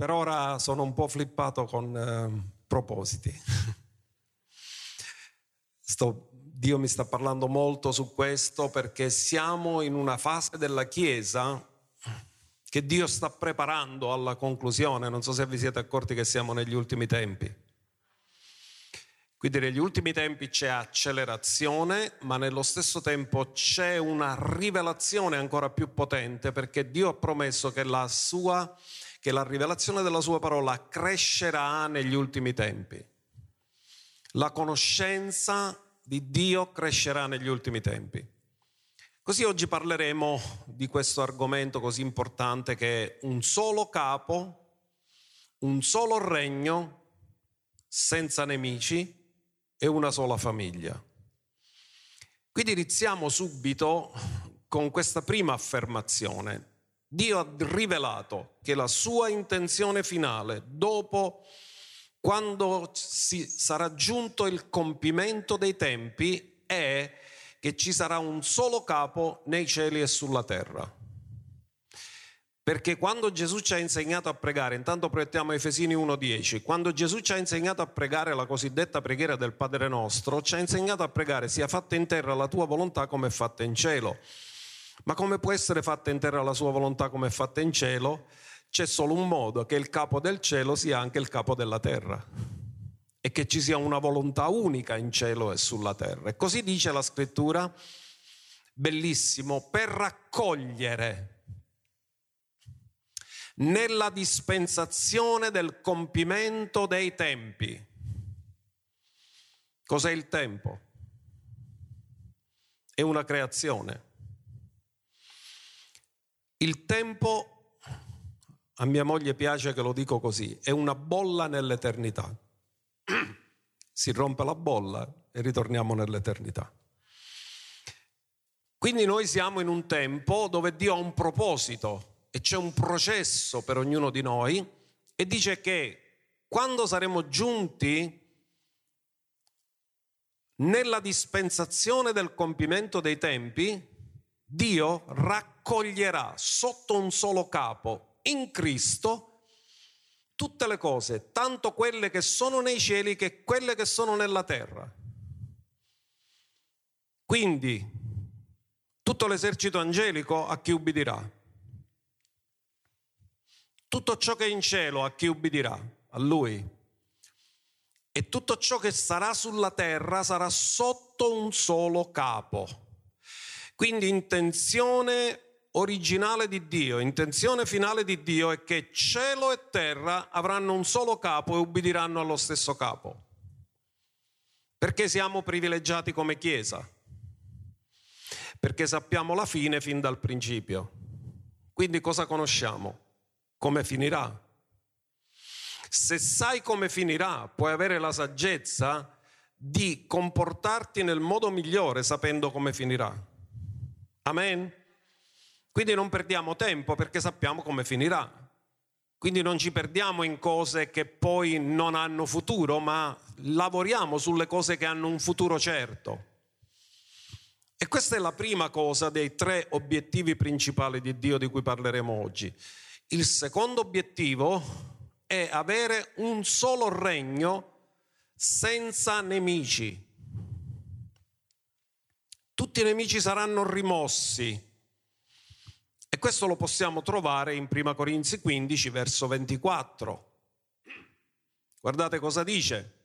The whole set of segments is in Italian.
per ora sono un po' flippato con eh, propositi. Sto, Dio mi sta parlando molto su questo perché siamo in una fase della Chiesa che Dio sta preparando alla conclusione. Non so se vi siete accorti che siamo negli ultimi tempi. Quindi negli ultimi tempi c'è accelerazione, ma nello stesso tempo c'è una rivelazione ancora più potente perché Dio ha promesso che la, sua, che la rivelazione della sua parola crescerà negli ultimi tempi. La conoscenza di Dio crescerà negli ultimi tempi. Così oggi parleremo di questo argomento così importante che è un solo capo, un solo regno, senza nemici e una sola famiglia. Quindi iniziamo subito con questa prima affermazione. Dio ha rivelato che la sua intenzione finale, dopo quando si sarà giunto il compimento dei tempi, è che ci sarà un solo capo nei cieli e sulla terra. Perché quando Gesù ci ha insegnato a pregare, intanto proiettiamo Efesini 1.10, quando Gesù ci ha insegnato a pregare la cosiddetta preghiera del Padre nostro, ci ha insegnato a pregare sia fatta in terra la tua volontà come è fatta in cielo. Ma come può essere fatta in terra la sua volontà come è fatta in cielo? C'è solo un modo, che il capo del cielo sia anche il capo della terra e che ci sia una volontà unica in cielo e sulla terra. E così dice la scrittura, bellissimo, per raccogliere nella dispensazione del compimento dei tempi. Cos'è il tempo? È una creazione. Il tempo a mia moglie piace che lo dico così, è una bolla nell'eternità. Si rompe la bolla e ritorniamo nell'eternità. Quindi noi siamo in un tempo dove Dio ha un proposito e c'è un processo per ognuno di noi e dice che quando saremo giunti nella dispensazione del compimento dei tempi, Dio raccoglierà sotto un solo capo in Cristo tutte le cose, tanto quelle che sono nei cieli che quelle che sono nella terra. Quindi tutto l'esercito angelico a chi ubbidirà? Tutto ciò che è in cielo a chi ubbidirà? A lui. E tutto ciò che sarà sulla terra sarà sotto un solo capo. Quindi intenzione originale di Dio, intenzione finale di Dio è che cielo e terra avranno un solo capo e ubbidiranno allo stesso capo. Perché siamo privilegiati come Chiesa? Perché sappiamo la fine fin dal principio. Quindi cosa conosciamo? Come finirà? Se sai come finirà, puoi avere la saggezza di comportarti nel modo migliore sapendo come finirà. Amen? Quindi non perdiamo tempo perché sappiamo come finirà. Quindi non ci perdiamo in cose che poi non hanno futuro, ma lavoriamo sulle cose che hanno un futuro certo. E questa è la prima cosa dei tre obiettivi principali di Dio di cui parleremo oggi. Il secondo obiettivo è avere un solo regno senza nemici. Tutti i nemici saranno rimossi e questo lo possiamo trovare in 1 Corinzi 15, verso 24. Guardate cosa dice.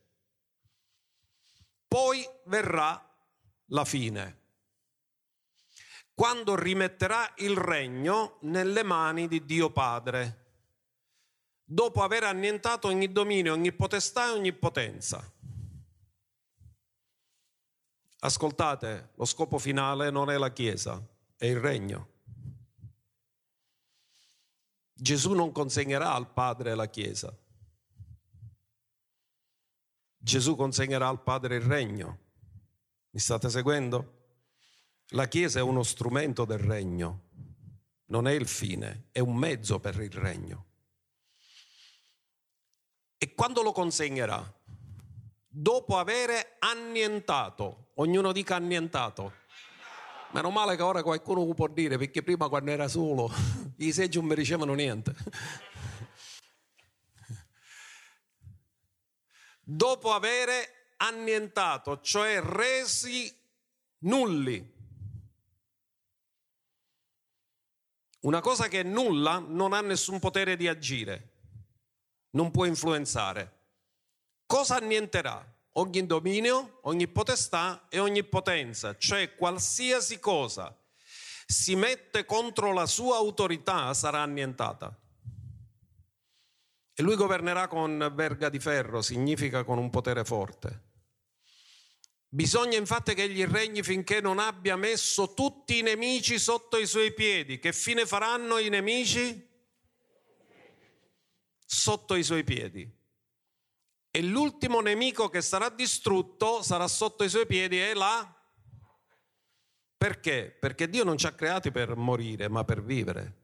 Poi verrà la fine, quando rimetterà il regno nelle mani di Dio Padre, dopo aver annientato ogni dominio, ogni potestà e ogni potenza. Ascoltate, lo scopo finale non è la Chiesa, è il regno. Gesù non consegnerà al Padre la Chiesa. Gesù consegnerà al Padre il regno. Mi state seguendo? La Chiesa è uno strumento del regno, non è il fine, è un mezzo per il regno. E quando lo consegnerà? Dopo avere annientato, ognuno dica annientato Meno male che ora qualcuno può dire, perché prima quando era solo i seggi non mi dicevano niente. dopo avere annientato, cioè resi nulli. Una cosa che è nulla non ha nessun potere di agire, non può influenzare. Cosa annienterà? Ogni dominio, ogni potestà e ogni potenza, cioè qualsiasi cosa si mette contro la sua autorità sarà annientata. E lui governerà con verga di ferro, significa con un potere forte. Bisogna infatti che egli regni finché non abbia messo tutti i nemici sotto i suoi piedi. Che fine faranno i nemici? Sotto i suoi piedi. E l'ultimo nemico che sarà distrutto sarà sotto i suoi piedi è la... Perché? Perché Dio non ci ha creati per morire, ma per vivere.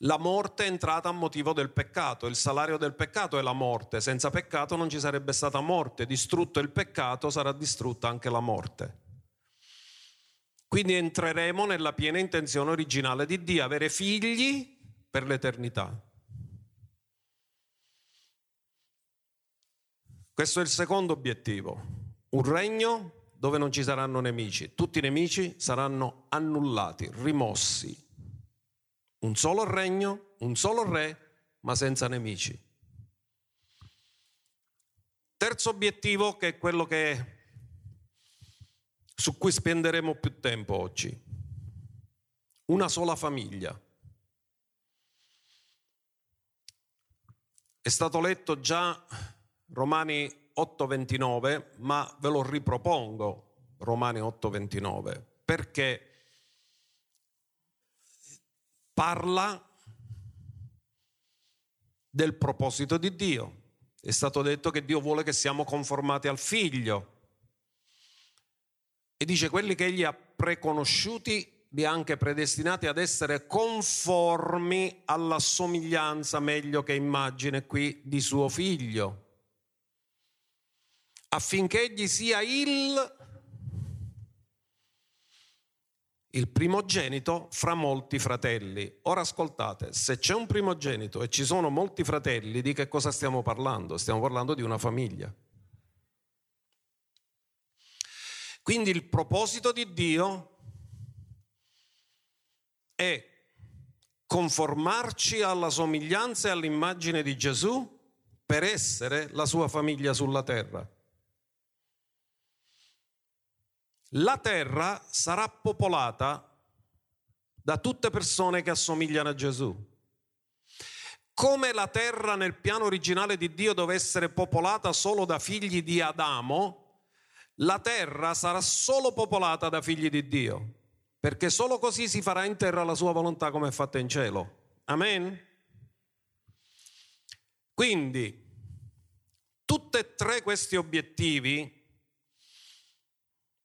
La morte è entrata a motivo del peccato, il salario del peccato è la morte, senza peccato non ci sarebbe stata morte, distrutto il peccato sarà distrutta anche la morte. Quindi entreremo nella piena intenzione originale di Dio, avere figli per l'eternità. Questo è il secondo obiettivo, un regno dove non ci saranno nemici, tutti i nemici saranno annullati, rimossi, un solo regno, un solo re, ma senza nemici. Terzo obiettivo, che è quello che, su cui spenderemo più tempo oggi. Una sola famiglia. È stato letto già Romani 8:29, ma ve lo ripropongo, Romani 8:29, perché parla del proposito di Dio. È stato detto che Dio vuole che siamo conformati al figlio. E dice quelli che egli ha preconosciuti li ha anche predestinati ad essere conformi alla somiglianza, meglio che immagine qui, di suo figlio, affinché egli sia il il primogenito fra molti fratelli. Ora ascoltate, se c'è un primogenito e ci sono molti fratelli, di che cosa stiamo parlando? Stiamo parlando di una famiglia. Quindi il proposito di Dio è conformarci alla somiglianza e all'immagine di Gesù per essere la sua famiglia sulla terra. La terra sarà popolata da tutte persone che assomigliano a Gesù. Come la terra nel piano originale di Dio deve essere popolata solo da figli di Adamo, la terra sarà solo popolata da figli di Dio, perché solo così si farà in terra la sua volontà come è fatta in cielo. Amen? Quindi, tutti e tre questi obiettivi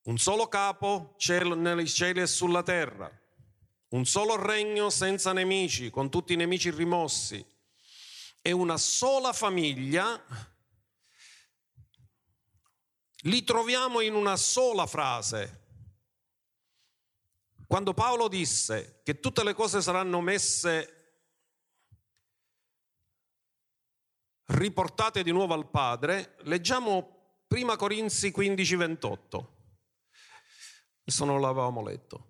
un solo capo nei cieli e sulla terra, un solo regno senza nemici, con tutti i nemici rimossi, e una sola famiglia, li troviamo in una sola frase. Quando Paolo disse che tutte le cose saranno messe riportate di nuovo al Padre, leggiamo prima Corinzi 15, 28. Questo non l'avevamo letto.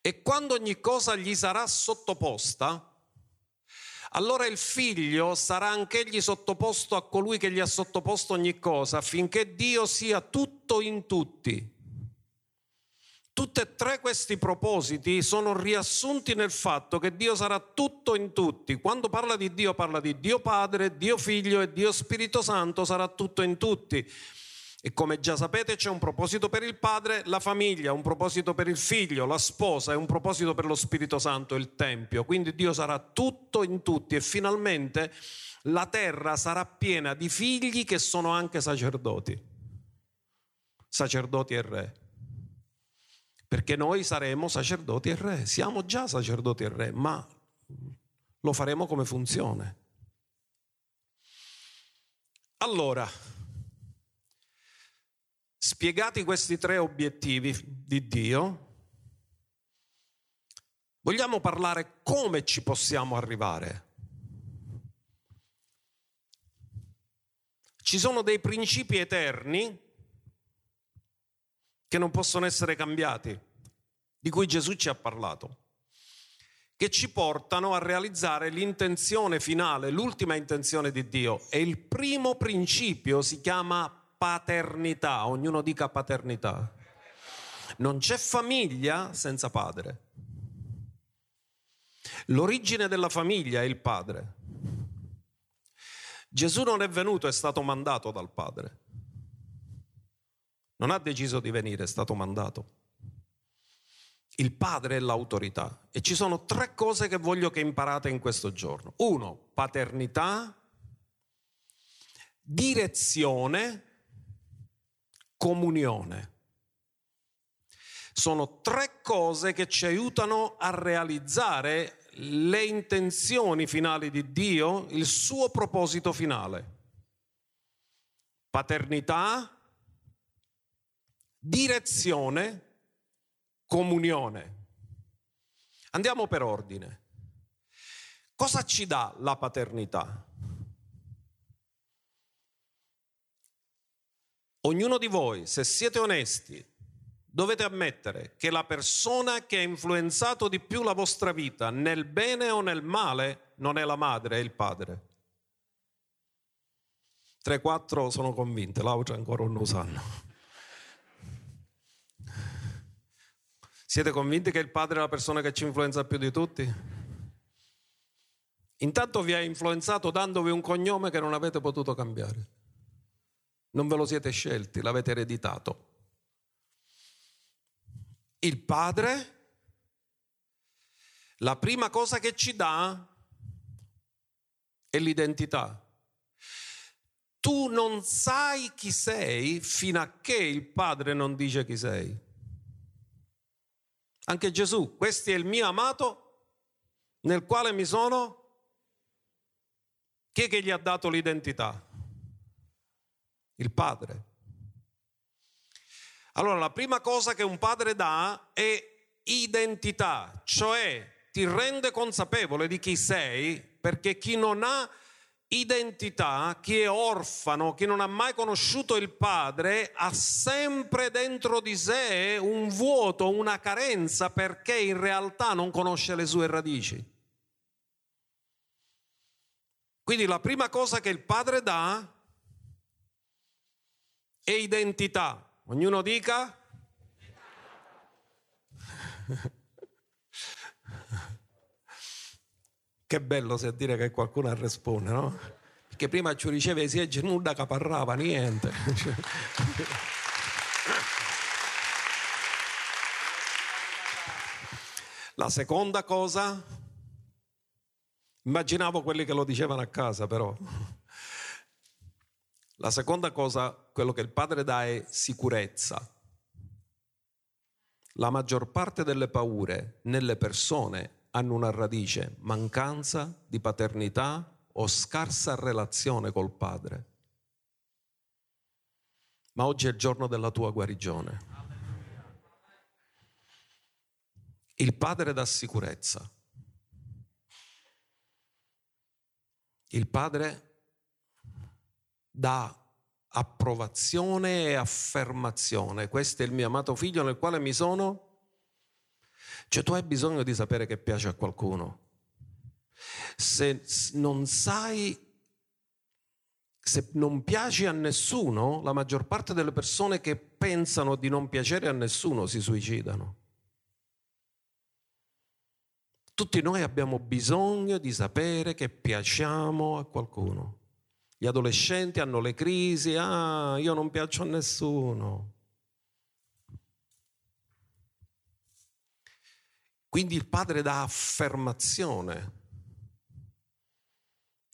E quando ogni cosa gli sarà sottoposta, allora il figlio sarà anch'egli sottoposto a colui che gli ha sottoposto ogni cosa, affinché Dio sia tutto in tutti. Tutti e tre questi propositi sono riassunti nel fatto che Dio sarà tutto in tutti. Quando parla di Dio parla di Dio Padre, Dio Figlio e Dio Spirito Santo sarà tutto in tutti. E come già sapete c'è un proposito per il padre, la famiglia, un proposito per il figlio, la sposa e un proposito per lo Spirito Santo, il Tempio. Quindi Dio sarà tutto in tutti e finalmente la terra sarà piena di figli che sono anche sacerdoti, sacerdoti e re. Perché noi saremo sacerdoti e re, siamo già sacerdoti e re, ma lo faremo come funzione. Allora, Spiegati questi tre obiettivi di Dio, vogliamo parlare come ci possiamo arrivare. Ci sono dei principi eterni che non possono essere cambiati, di cui Gesù ci ha parlato, che ci portano a realizzare l'intenzione finale, l'ultima intenzione di Dio. E il primo principio si chiama paternità, ognuno dica paternità. Non c'è famiglia senza padre. L'origine della famiglia è il padre. Gesù non è venuto, è stato mandato dal padre. Non ha deciso di venire, è stato mandato. Il padre è l'autorità. E ci sono tre cose che voglio che imparate in questo giorno. Uno, paternità, direzione, comunione. Sono tre cose che ci aiutano a realizzare le intenzioni finali di Dio, il suo proposito finale. Paternità, direzione, comunione. Andiamo per ordine. Cosa ci dà la paternità? Ognuno di voi, se siete onesti, dovete ammettere che la persona che ha influenzato di più la vostra vita nel bene o nel male non è la madre, è il padre. 3-4 sono convinte, l'altro ancora non lo sanno. Siete convinti che il padre è la persona che ci influenza più di tutti? Intanto vi ha influenzato dandovi un cognome che non avete potuto cambiare. Non ve lo siete scelti, l'avete ereditato il Padre, la prima cosa che ci dà è l'identità. Tu non sai chi sei fino a che il Padre non dice chi sei. Anche Gesù, questo è il mio amato nel quale mi sono... Chi è che gli ha dato l'identità? Il Padre. Allora, la prima cosa che un padre dà è identità, cioè ti rende consapevole di chi sei, perché chi non ha identità, chi è orfano, chi non ha mai conosciuto il padre, ha sempre dentro di sé un vuoto, una carenza, perché in realtà non conosce le sue radici. Quindi la prima cosa che il padre dà è identità. Ognuno dica. che bello sentire che qualcuno risponde, no? Perché prima ci riceve si è nulla che parlava, niente. La seconda cosa, immaginavo quelli che lo dicevano a casa però. La seconda cosa, quello che il padre dà è sicurezza. La maggior parte delle paure nelle persone hanno una radice, mancanza di paternità o scarsa relazione col padre. Ma oggi è il giorno della tua guarigione. Il padre dà sicurezza. Il padre da approvazione e affermazione. Questo è il mio amato figlio nel quale mi sono... Cioè tu hai bisogno di sapere che piace a qualcuno. Se non sai, se non piaci a nessuno, la maggior parte delle persone che pensano di non piacere a nessuno si suicidano. Tutti noi abbiamo bisogno di sapere che piacciamo a qualcuno. Gli adolescenti hanno le crisi, ah, io non piaccio a nessuno. Quindi il padre dà affermazione,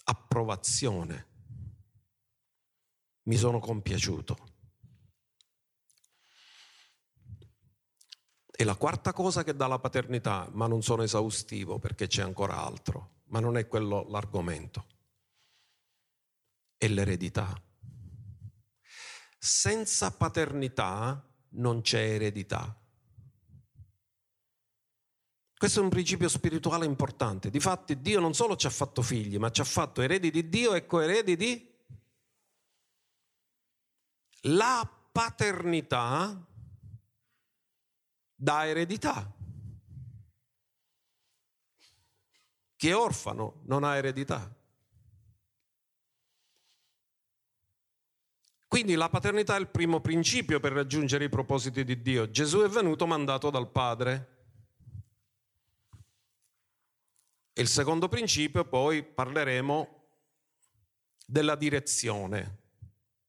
approvazione. Mi sono compiaciuto. E la quarta cosa che dà la paternità, ma non sono esaustivo perché c'è ancora altro, ma non è quello l'argomento è l'eredità. Senza paternità non c'è eredità. Questo è un principio spirituale importante. Difatti Dio non solo ci ha fatto figli, ma ci ha fatto eredi di Dio e coeredi di... La paternità dà eredità. Chi è orfano non ha eredità. Quindi la paternità è il primo principio per raggiungere i propositi di Dio. Gesù è venuto mandato dal Padre. E il secondo principio poi parleremo della direzione.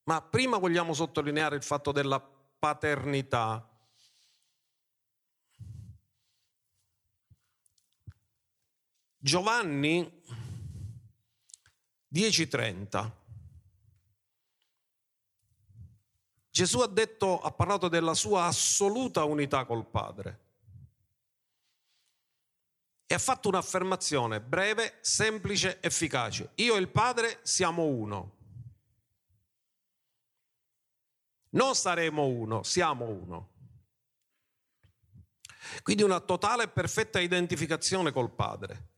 Ma prima vogliamo sottolineare il fatto della paternità. Giovanni 10:30 Gesù ha detto, ha parlato della sua assoluta unità col Padre. E ha fatto un'affermazione breve, semplice, efficace. Io e il Padre siamo uno. Non saremo uno, siamo uno. Quindi una totale e perfetta identificazione col Padre.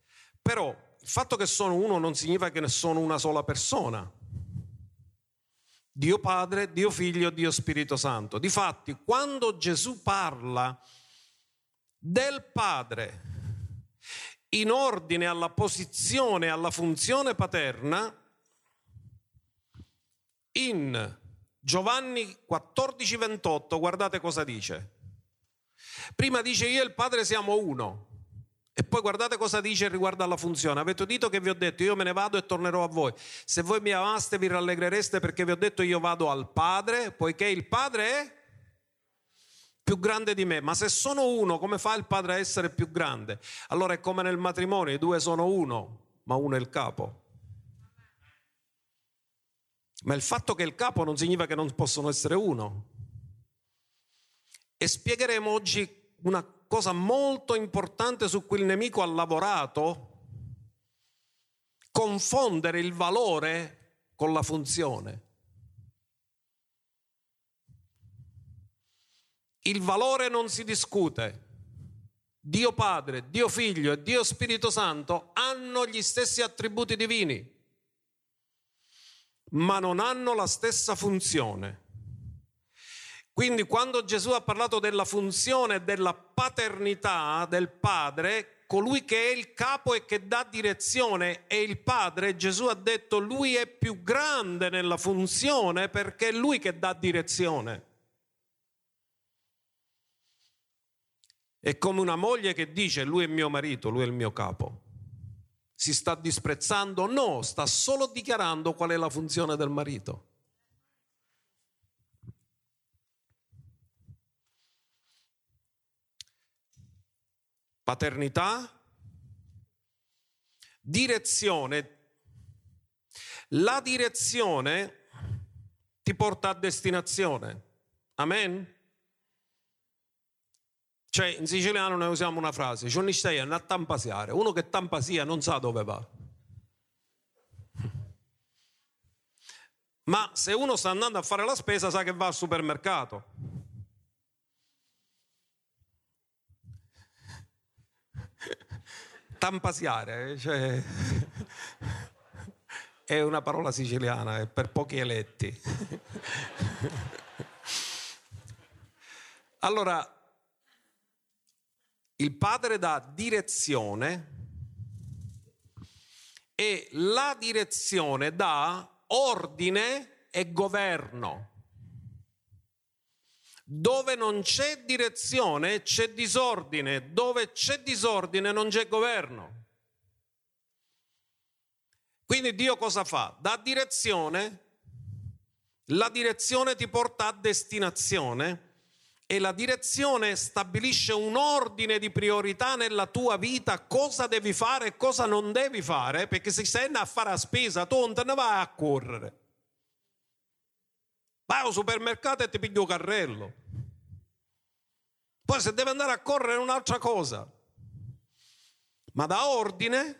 Però il fatto che sono uno non significa che ne sono una sola persona. Dio Padre, Dio Figlio, Dio Spirito Santo. Difatti, quando Gesù parla del Padre in ordine alla posizione, alla funzione paterna, in Giovanni 14, 28, guardate cosa dice. Prima dice io e il Padre siamo uno. E poi guardate cosa dice riguardo alla funzione. Avete udito che vi ho detto io me ne vado e tornerò a voi. Se voi mi amaste vi rallegrereste perché vi ho detto io vado al Padre, poiché il Padre è più grande di me. Ma se sono uno, come fa il Padre a essere più grande? Allora è come nel matrimonio, i due sono uno, ma uno è il capo. Ma il fatto che il capo non significa che non possono essere uno. E spiegheremo oggi una cosa molto importante su cui il nemico ha lavorato, confondere il valore con la funzione. Il valore non si discute. Dio Padre, Dio Figlio e Dio Spirito Santo hanno gli stessi attributi divini, ma non hanno la stessa funzione. Quindi quando Gesù ha parlato della funzione della paternità del Padre, colui che è il capo e che dà direzione è il Padre, Gesù ha detto lui è più grande nella funzione perché è lui che dà direzione. È come una moglie che dice lui è mio marito, lui è il mio capo. Si sta disprezzando? No, sta solo dichiarando qual è la funzione del marito. Paternità, direzione. La direzione ti porta a destinazione. Amen? Cioè, in siciliano noi usiamo una frase, ci stai a tampasiare. Uno che tampasia non sa dove va. Ma se uno sta andando a fare la spesa sa che va al supermercato. Tampasiare, cioè, è una parola siciliana, è per pochi eletti. allora, il padre dà direzione e la direzione dà ordine e governo. Dove non c'è direzione c'è disordine, dove c'è disordine non c'è governo. Quindi Dio cosa fa? Dà direzione, la direzione ti porta a destinazione e la direzione stabilisce un ordine di priorità nella tua vita, cosa devi fare e cosa non devi fare, perché se stai a fare la spesa tu non te ne vai a correre. Vai al supermercato e ti pigli un carrello. Poi se deve andare a correre è un'altra cosa. Ma dà ordine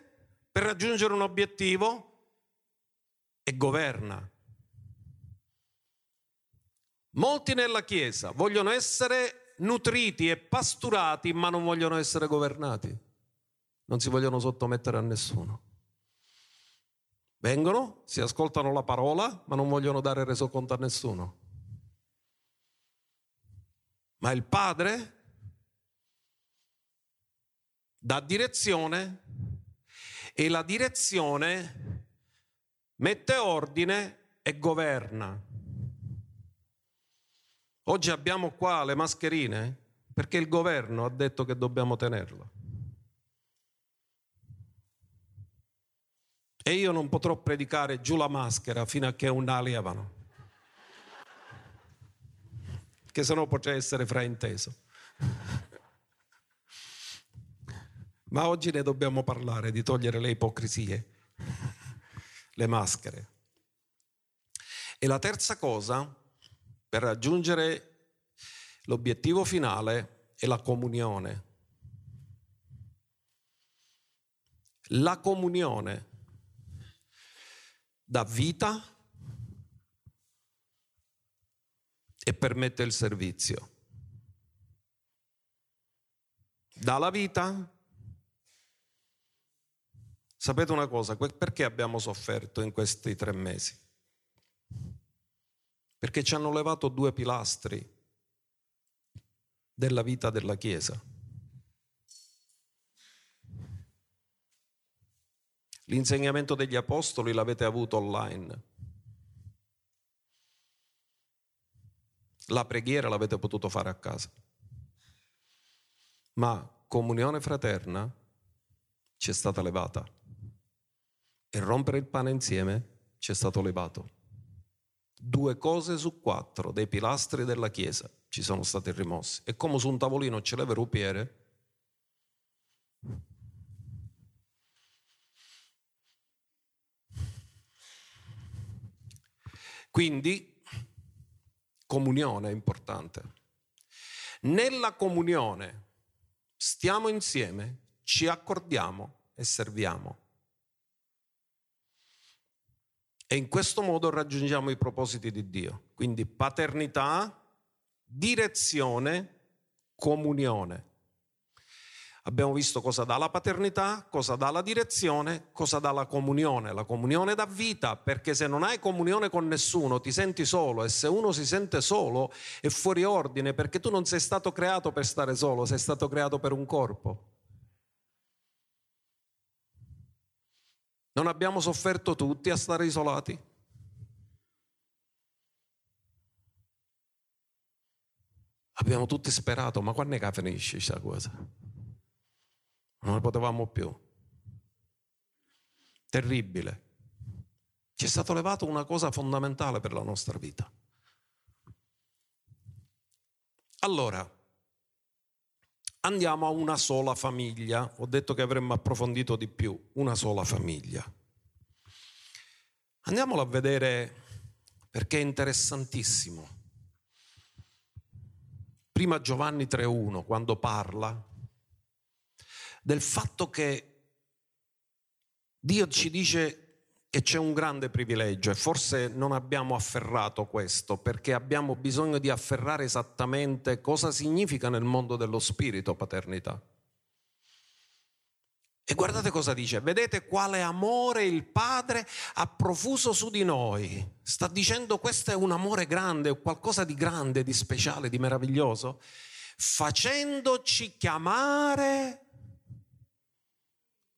per raggiungere un obiettivo e governa. Molti nella Chiesa vogliono essere nutriti e pasturati, ma non vogliono essere governati. Non si vogliono sottomettere a nessuno. Vengono, si ascoltano la parola, ma non vogliono dare resoconto a nessuno. Ma il Padre dà direzione e la direzione mette ordine e governa. Oggi abbiamo qua le mascherine perché il governo ha detto che dobbiamo tenerle. E io non potrò predicare giù la maschera fino a che non la levano. Che se no potrei essere frainteso. Ma oggi ne dobbiamo parlare di togliere le ipocrisie, le maschere. E la terza cosa, per raggiungere l'obiettivo finale, è la comunione. La comunione dà vita e permette il servizio. Dà la vita. Sapete una cosa, perché abbiamo sofferto in questi tre mesi? Perché ci hanno levato due pilastri della vita della Chiesa. L'insegnamento degli apostoli l'avete avuto online. La preghiera l'avete potuto fare a casa. Ma comunione fraterna ci è stata levata. E rompere il pane insieme ci è stato levato. Due cose su quattro dei pilastri della Chiesa ci sono stati rimossi. E come su un tavolino c'è le rupiere, Quindi comunione è importante. Nella comunione stiamo insieme, ci accordiamo e serviamo. E in questo modo raggiungiamo i propositi di Dio. Quindi paternità, direzione, comunione. Abbiamo visto cosa dà la paternità, cosa dà la direzione, cosa dà la comunione. La comunione dà vita, perché se non hai comunione con nessuno ti senti solo e se uno si sente solo è fuori ordine perché tu non sei stato creato per stare solo, sei stato creato per un corpo. Non abbiamo sofferto tutti a stare isolati? Abbiamo tutti sperato, ma quando è che finisce questa cosa? Non ne potevamo più. Terribile. Ci è stato levato una cosa fondamentale per la nostra vita. Allora, andiamo a una sola famiglia. Ho detto che avremmo approfondito di più, una sola famiglia. Andiamola a vedere perché è interessantissimo. Prima Giovanni 3.1, quando parla, del fatto che Dio ci dice che c'è un grande privilegio e forse non abbiamo afferrato questo perché abbiamo bisogno di afferrare esattamente cosa significa nel mondo dello spirito paternità. E guardate cosa dice, vedete quale amore il Padre ha profuso su di noi. Sta dicendo questo è un amore grande, qualcosa di grande, di speciale, di meraviglioso, facendoci chiamare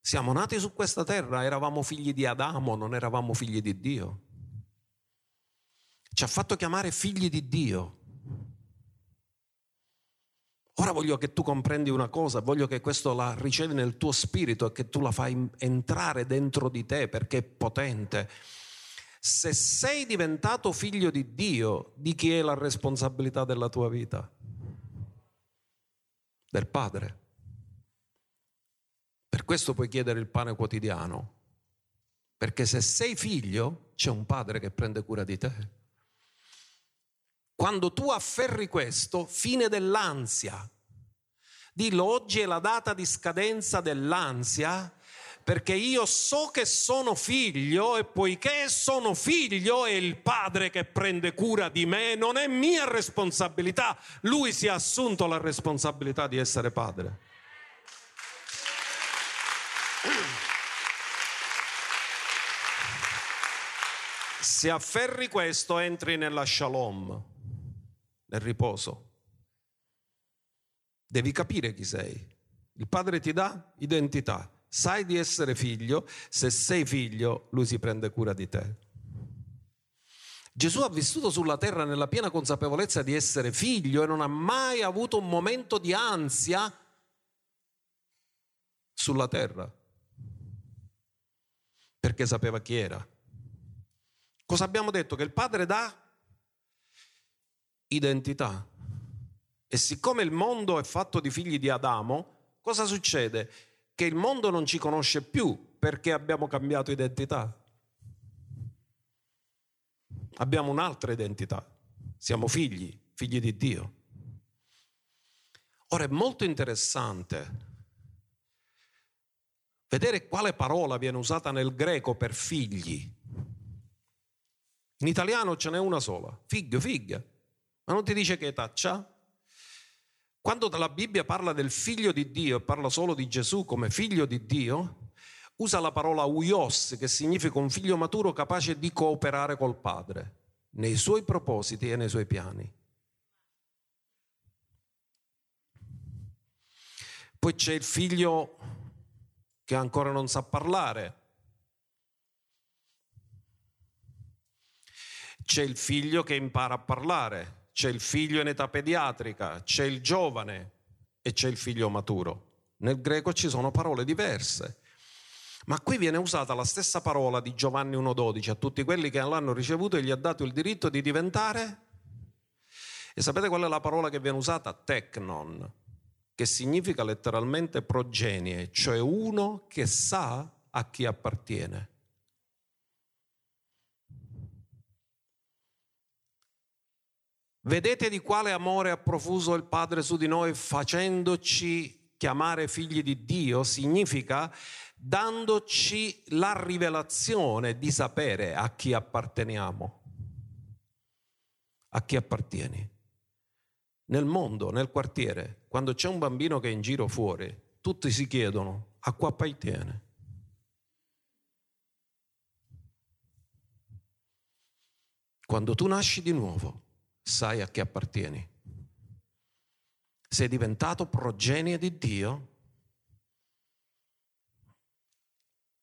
siamo nati su questa terra, eravamo figli di Adamo, non eravamo figli di Dio. Ci ha fatto chiamare figli di Dio. Ora voglio che tu comprendi una cosa, voglio che questo la ricevi nel tuo spirito e che tu la fai entrare dentro di te perché è potente. Se sei diventato figlio di Dio, di chi è la responsabilità della tua vita? Del Padre. Questo puoi chiedere il pane quotidiano, perché se sei figlio c'è un padre che prende cura di te. Quando tu afferri questo, fine dell'ansia. Dillo, oggi è la data di scadenza dell'ansia perché io so che sono figlio e poiché sono figlio è il padre che prende cura di me, non è mia responsabilità, lui si è assunto la responsabilità di essere padre. Se afferri questo entri nella shalom, nel riposo. Devi capire chi sei. Il padre ti dà identità. Sai di essere figlio, se sei figlio, lui si prende cura di te. Gesù ha vissuto sulla terra nella piena consapevolezza di essere figlio e non ha mai avuto un momento di ansia sulla terra, perché sapeva chi era. Cosa abbiamo detto? Che il padre dà identità. E siccome il mondo è fatto di figli di Adamo, cosa succede? Che il mondo non ci conosce più perché abbiamo cambiato identità abbiamo un'altra identità, siamo figli, figli di Dio. Ora è molto interessante vedere quale parola viene usata nel greco per figli. In italiano ce n'è una sola, figlio, figlia, ma non ti dice che età c'ha? Quando la Bibbia parla del figlio di Dio e parla solo di Gesù come figlio di Dio, usa la parola uios, che significa un figlio maturo capace di cooperare col padre, nei suoi propositi e nei suoi piani. Poi c'è il figlio che ancora non sa parlare. C'è il figlio che impara a parlare, c'è il figlio in età pediatrica, c'è il giovane e c'è il figlio maturo. Nel greco ci sono parole diverse. Ma qui viene usata la stessa parola di Giovanni 1.12 a tutti quelli che l'hanno ricevuto e gli ha dato il diritto di diventare. E sapete qual è la parola che viene usata? Technon, che significa letteralmente progenie, cioè uno che sa a chi appartiene. Vedete di quale amore ha profuso il Padre su di noi facendoci chiamare figli di Dio? Significa dandoci la rivelazione di sapere a chi apparteniamo. A chi appartieni. Nel mondo, nel quartiere, quando c'è un bambino che è in giro fuori, tutti si chiedono a qua appartiene. Quando tu nasci di nuovo, sai a chi appartieni. Sei diventato progenie di Dio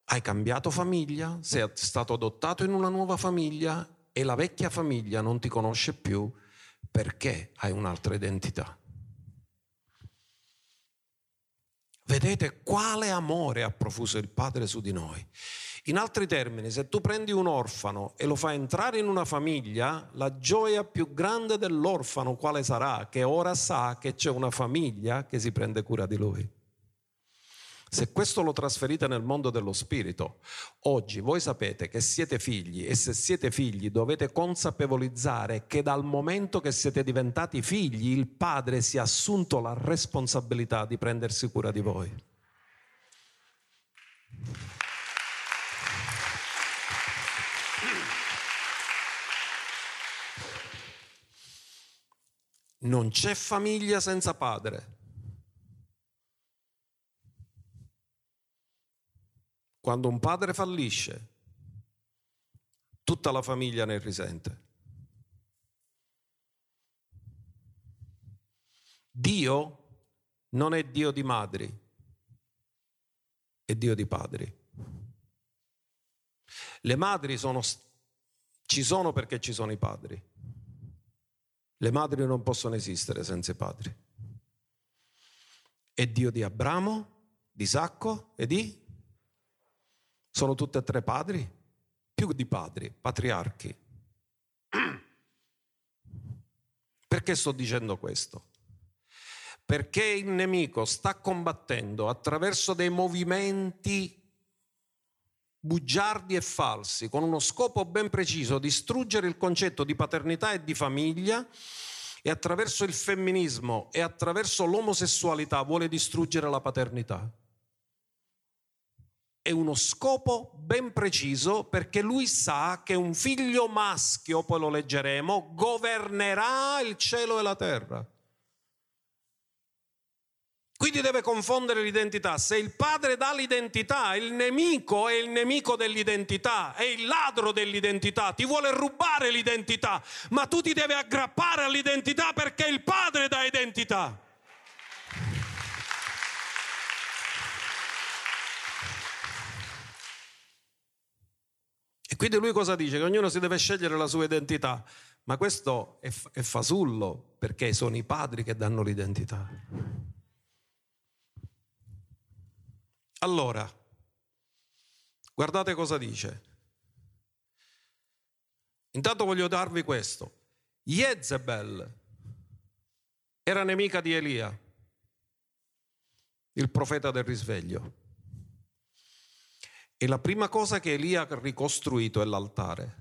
hai cambiato famiglia, sei stato adottato in una nuova famiglia e la vecchia famiglia non ti conosce più perché hai un'altra identità. Vedete quale amore ha profuso il Padre su di noi. In altri termini, se tu prendi un orfano e lo fai entrare in una famiglia, la gioia più grande dell'orfano quale sarà? Che ora sa che c'è una famiglia che si prende cura di lui. Se questo lo trasferite nel mondo dello spirito, oggi voi sapete che siete figli e se siete figli dovete consapevolizzare che dal momento che siete diventati figli il padre si è assunto la responsabilità di prendersi cura di voi. Non c'è famiglia senza padre. Quando un padre fallisce, tutta la famiglia ne risente. Dio non è Dio di madri, è Dio di padri. Le madri sono, ci sono perché ci sono i padri. Le madri non possono esistere senza i padri. È Dio di Abramo, di Isacco e di sono tutti e tre padri? Più di padri, patriarchi. Perché sto dicendo questo? Perché il nemico sta combattendo attraverso dei movimenti bugiardi e falsi, con uno scopo ben preciso, distruggere il concetto di paternità e di famiglia e attraverso il femminismo e attraverso l'omosessualità vuole distruggere la paternità è uno scopo ben preciso perché lui sa che un figlio maschio, poi lo leggeremo, governerà il cielo e la terra. Quindi deve confondere l'identità. Se il padre dà l'identità, il nemico è il nemico dell'identità, è il ladro dell'identità, ti vuole rubare l'identità, ma tu ti devi aggrappare all'identità perché il padre dà identità. Quindi lui cosa dice? Che ognuno si deve scegliere la sua identità. Ma questo è, è fasullo perché sono i padri che danno l'identità. Allora, guardate cosa dice. Intanto voglio darvi questo. Jezebel era nemica di Elia, il profeta del risveglio. E la prima cosa che Elia ha ricostruito è l'altare.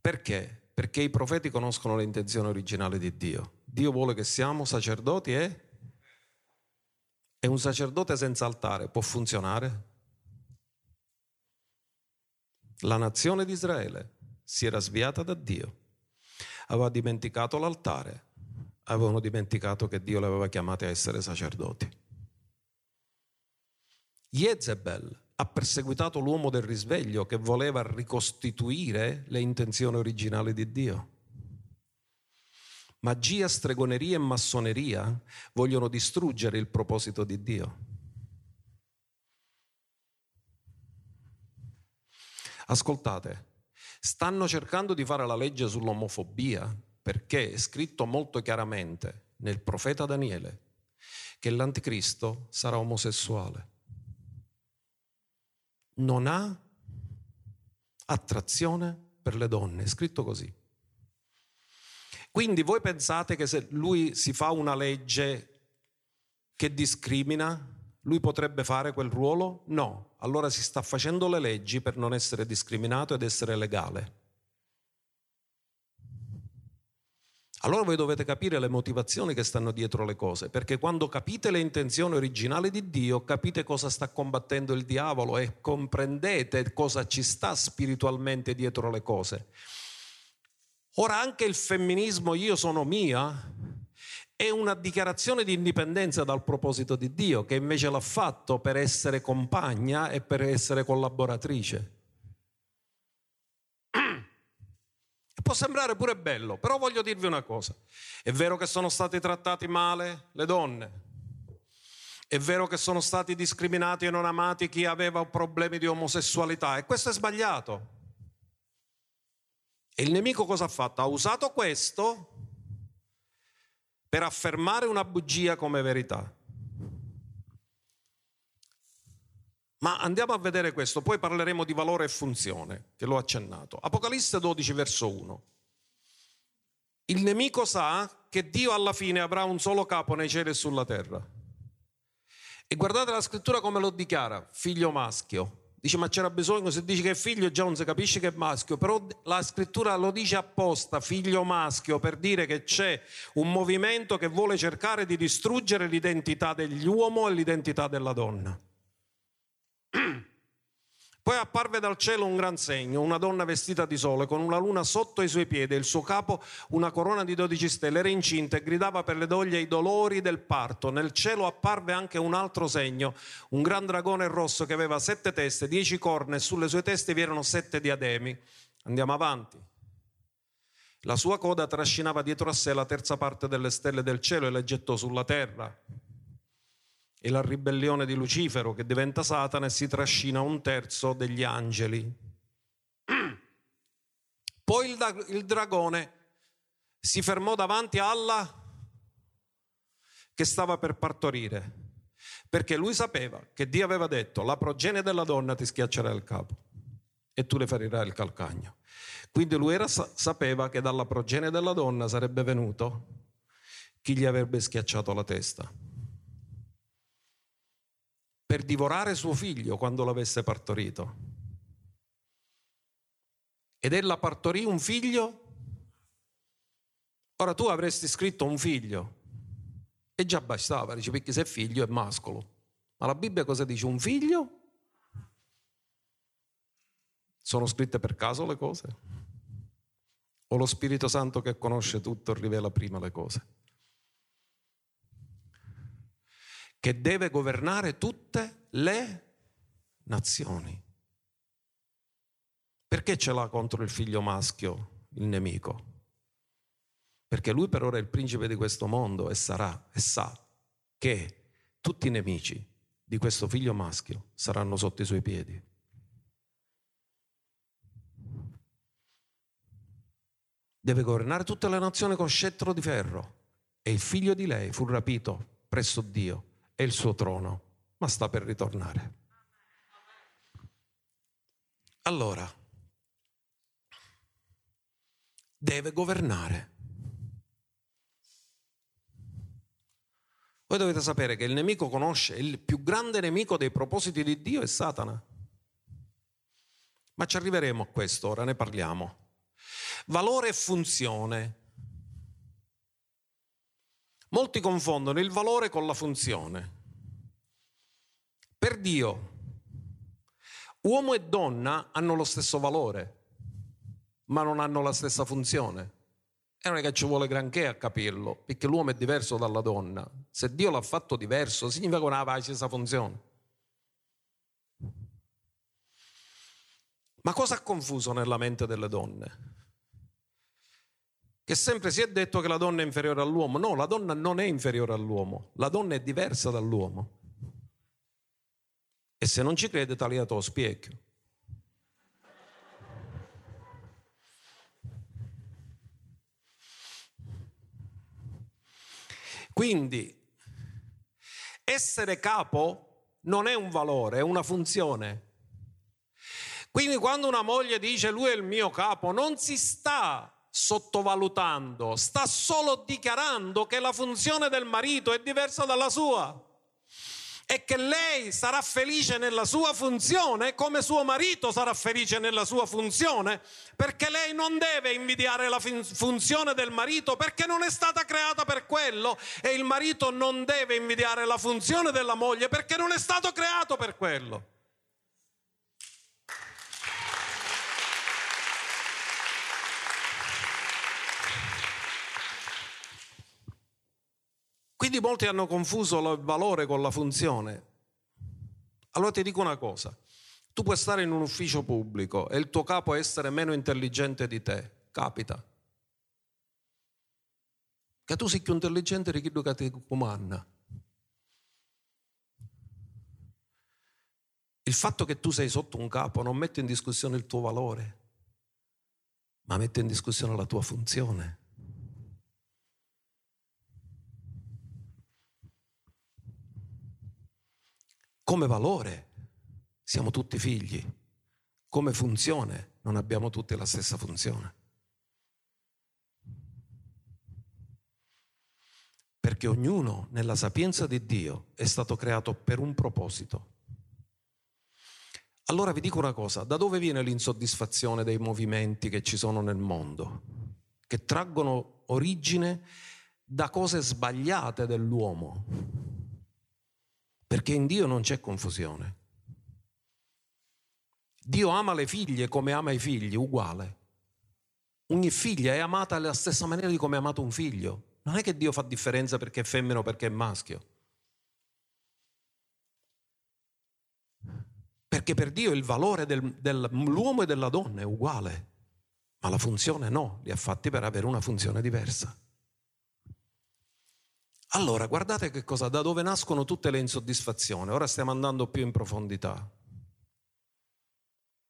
Perché? Perché i profeti conoscono l'intenzione originale di Dio. Dio vuole che siamo sacerdoti e... E un sacerdote senza altare può funzionare? La nazione di Israele si era sviata da Dio, aveva dimenticato l'altare, avevano dimenticato che Dio le aveva chiamate a essere sacerdoti. Jezebel ha perseguitato l'uomo del risveglio che voleva ricostituire le intenzioni originali di Dio. Magia, stregoneria e massoneria vogliono distruggere il proposito di Dio. Ascoltate, stanno cercando di fare la legge sull'omofobia perché è scritto molto chiaramente nel profeta Daniele che l'anticristo sarà omosessuale non ha attrazione per le donne, è scritto così. Quindi voi pensate che se lui si fa una legge che discrimina, lui potrebbe fare quel ruolo? No, allora si sta facendo le leggi per non essere discriminato ed essere legale. Allora voi dovete capire le motivazioni che stanno dietro le cose, perché quando capite le intenzioni originali di Dio, capite cosa sta combattendo il diavolo e comprendete cosa ci sta spiritualmente dietro le cose. Ora anche il femminismo io sono mia è una dichiarazione di indipendenza dal proposito di Dio, che invece l'ha fatto per essere compagna e per essere collaboratrice. Può sembrare pure bello, però voglio dirvi una cosa. È vero che sono stati trattati male le donne. È vero che sono stati discriminati e non amati chi aveva problemi di omosessualità e questo è sbagliato. E il nemico cosa ha fatto? Ha usato questo per affermare una bugia come verità. Ma andiamo a vedere questo, poi parleremo di valore e funzione, che l'ho accennato. Apocalisse 12, verso 1. Il nemico sa che Dio alla fine avrà un solo capo nei cieli e sulla terra. E guardate la scrittura come lo dichiara, figlio maschio. Dice ma c'era bisogno, se dici che è figlio già non si capisce che è maschio, però la scrittura lo dice apposta, figlio maschio, per dire che c'è un movimento che vuole cercare di distruggere l'identità dell'uomo e l'identità della donna. Poi apparve dal cielo un gran segno, una donna vestita di sole, con una luna sotto i suoi piedi e il suo capo una corona di dodici stelle. Era incinta e gridava per le doglie i dolori del parto. Nel cielo apparve anche un altro segno, un gran dragone rosso che aveva sette teste, dieci corna e sulle sue teste vi erano sette diademi. Andiamo avanti. La sua coda trascinava dietro a sé la terza parte delle stelle del cielo e le gettò sulla terra e la ribellione di Lucifero che diventa Satana e si trascina un terzo degli angeli. Poi il, il dragone si fermò davanti alla che stava per partorire, perché lui sapeva che Dio aveva detto la progenie della donna ti schiaccerà il capo e tu le ferirai il calcagno. Quindi lui era, sapeva che dalla progenie della donna sarebbe venuto chi gli avrebbe schiacciato la testa per divorare suo figlio quando l'avesse partorito. Ed ella partorì un figlio. Ora tu avresti scritto un figlio e già bastava, dice perché se è figlio è mascolo. Ma la Bibbia cosa dice? Un figlio? Sono scritte per caso le cose? O lo Spirito Santo che conosce tutto rivela prima le cose? che deve governare tutte le nazioni. Perché ce l'ha contro il figlio maschio il nemico? Perché lui per ora è il principe di questo mondo e sarà e sa che tutti i nemici di questo figlio maschio saranno sotto i suoi piedi. Deve governare tutte le nazioni con scettro di ferro e il figlio di lei fu rapito presso Dio e il suo trono, ma sta per ritornare. Allora, deve governare. Voi dovete sapere che il nemico conosce, il più grande nemico dei propositi di Dio è Satana. Ma ci arriveremo a questo, ora ne parliamo. Valore e funzione. Molti confondono il valore con la funzione. Per Dio, uomo e donna hanno lo stesso valore, ma non hanno la stessa funzione. E non è che ci vuole granché a capirlo, perché l'uomo è diverso dalla donna. Se Dio l'ha fatto diverso, significa che non ha la stessa funzione. Ma cosa ha confuso nella mente delle donne? Che sempre si è detto che la donna è inferiore all'uomo. No, la donna non è inferiore all'uomo, la donna è diversa dall'uomo. E se non ci crede, tagliato lo spiecchio. Quindi essere capo non è un valore, è una funzione. Quindi quando una moglie dice lui è il mio capo, non si sta sottovalutando, sta solo dichiarando che la funzione del marito è diversa dalla sua e che lei sarà felice nella sua funzione come suo marito sarà felice nella sua funzione, perché lei non deve invidiare la funzione del marito perché non è stata creata per quello e il marito non deve invidiare la funzione della moglie perché non è stato creato per quello. Quindi molti hanno confuso il valore con la funzione. Allora ti dico una cosa, tu puoi stare in un ufficio pubblico e il tuo capo essere meno intelligente di te, capita. Che tu sei più intelligente di chi che ti comanda. Il fatto che tu sei sotto un capo non mette in discussione il tuo valore, ma mette in discussione la tua funzione. Come valore siamo tutti figli, come funzione non abbiamo tutti la stessa funzione. Perché ognuno nella sapienza di Dio è stato creato per un proposito. Allora vi dico una cosa, da dove viene l'insoddisfazione dei movimenti che ci sono nel mondo? Che traggono origine da cose sbagliate dell'uomo perché in Dio non c'è confusione. Dio ama le figlie come ama i figli, uguale. Ogni figlia è amata alla stessa maniera di come è amato un figlio. Non è che Dio fa differenza perché è femmina o perché è maschio. Perché per Dio il valore del, dell'uomo e della donna è uguale, ma la funzione no, li ha fatti per avere una funzione diversa. Allora, guardate che cosa, da dove nascono tutte le insoddisfazioni. Ora stiamo andando più in profondità.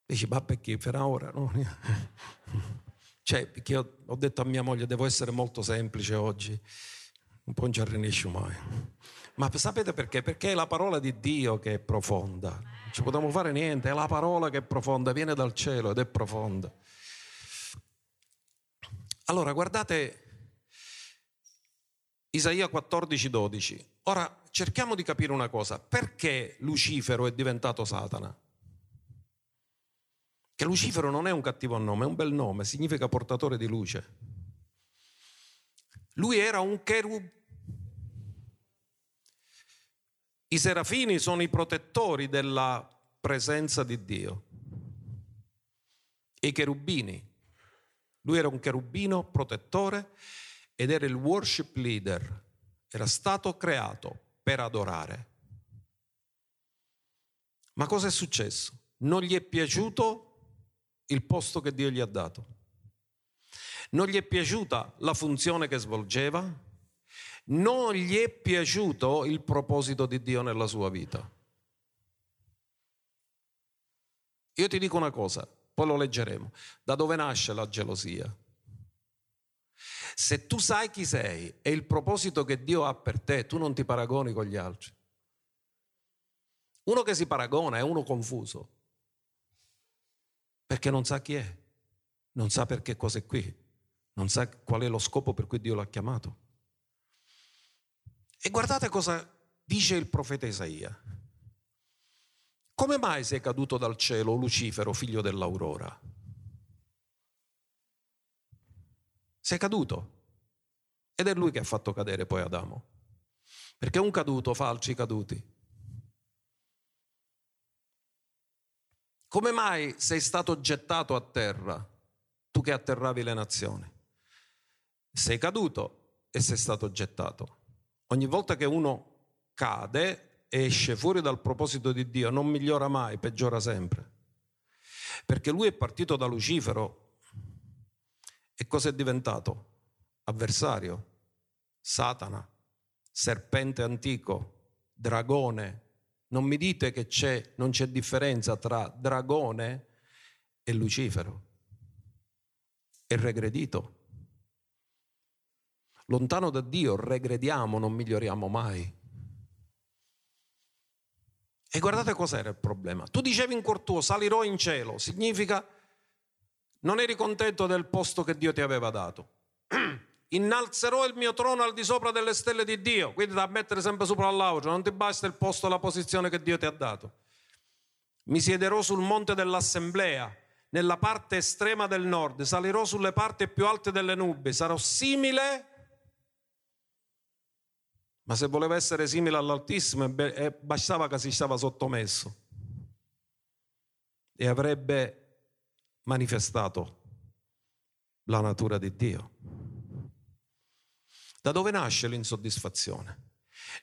Dici, ma perché per ora? No? cioè, perché ho, ho, detto a mia moglie, devo essere molto semplice oggi. Un po' non ci arrinesci mai. Ma sapete perché? Perché è la parola di Dio che è profonda. Non ci possiamo fare niente, è la parola che è profonda, viene dal cielo ed è profonda. Allora, guardate Isaia 14, 12. Ora cerchiamo di capire una cosa, perché Lucifero è diventato Satana? Che Lucifero non è un cattivo nome, è un bel nome, significa portatore di luce. Lui era un cherub. I serafini sono i protettori della presenza di Dio. I cherubini. Lui era un cherubino protettore ed era il worship leader, era stato creato per adorare. Ma cosa è successo? Non gli è piaciuto il posto che Dio gli ha dato. Non gli è piaciuta la funzione che svolgeva. Non gli è piaciuto il proposito di Dio nella sua vita. Io ti dico una cosa, poi lo leggeremo. Da dove nasce la gelosia? Se tu sai chi sei e il proposito che Dio ha per te, tu non ti paragoni con gli altri. Uno che si paragona è uno confuso, perché non sa chi è, non sa perché cosa è qui, non sa qual è lo scopo per cui Dio l'ha chiamato. E guardate cosa dice il profeta Isaia. Come mai sei caduto dal cielo, Lucifero, figlio dell'aurora? Sei caduto. Ed è lui che ha fatto cadere poi Adamo. Perché un caduto fa altri caduti. Come mai sei stato gettato a terra, tu che atterravi le nazioni? Sei caduto e sei stato gettato. Ogni volta che uno cade e esce fuori dal proposito di Dio, non migliora mai, peggiora sempre. Perché lui è partito da Lucifero e cosa è diventato? Avversario, Satana, serpente antico, dragone. Non mi dite che c'è, non c'è differenza tra dragone e Lucifero. È regredito. Lontano da Dio regrediamo, non miglioriamo mai. E guardate cos'era il problema. Tu dicevi in cuor tuo, salirò in cielo, significa non eri contento del posto che Dio ti aveva dato. Innalzerò il mio trono al di sopra delle stelle di Dio, quindi da mettere sempre sopra all'altro, non ti basta il posto la posizione che Dio ti ha dato. Mi siederò sul monte dell'assemblea, nella parte estrema del nord, salirò sulle parti più alte delle nubi, sarò simile ma se voleva essere simile all'Altissimo, bastava che si stava sottomesso e avrebbe manifestato la natura di Dio. Da dove nasce l'insoddisfazione?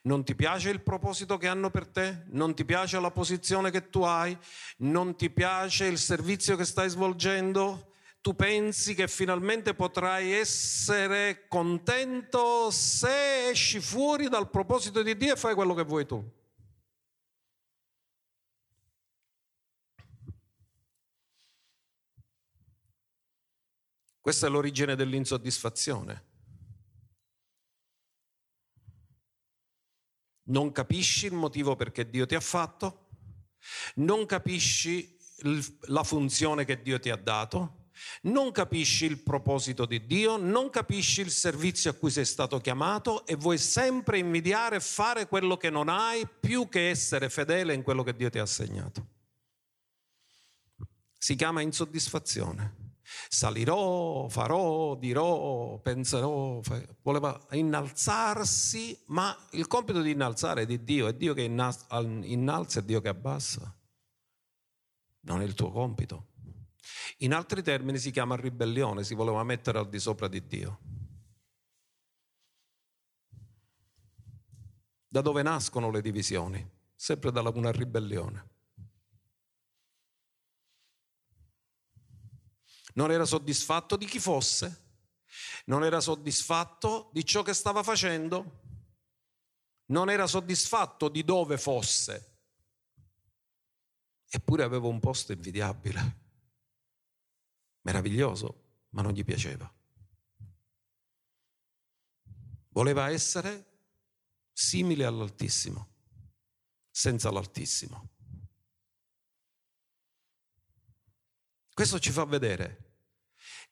Non ti piace il proposito che hanno per te? Non ti piace la posizione che tu hai? Non ti piace il servizio che stai svolgendo? tu pensi che finalmente potrai essere contento se esci fuori dal proposito di Dio e fai quello che vuoi tu. Questa è l'origine dell'insoddisfazione. Non capisci il motivo perché Dio ti ha fatto, non capisci la funzione che Dio ti ha dato, non capisci il proposito di Dio, non capisci il servizio a cui sei stato chiamato e vuoi sempre invidiare e fare quello che non hai più che essere fedele in quello che Dio ti ha assegnato. Si chiama insoddisfazione. Salirò, farò, dirò, penserò, voleva innalzarsi, ma il compito di innalzare è di Dio, è Dio che innalza, è Dio che abbassa. Non è il tuo compito. In altri termini si chiama ribellione, si voleva mettere al di sopra di Dio. Da dove nascono le divisioni? Sempre dalla una ribellione. Non era soddisfatto di chi fosse, non era soddisfatto di ciò che stava facendo, non era soddisfatto di dove fosse, eppure aveva un posto invidiabile meraviglioso, ma non gli piaceva. Voleva essere simile all'Altissimo, senza l'Altissimo. Questo ci fa vedere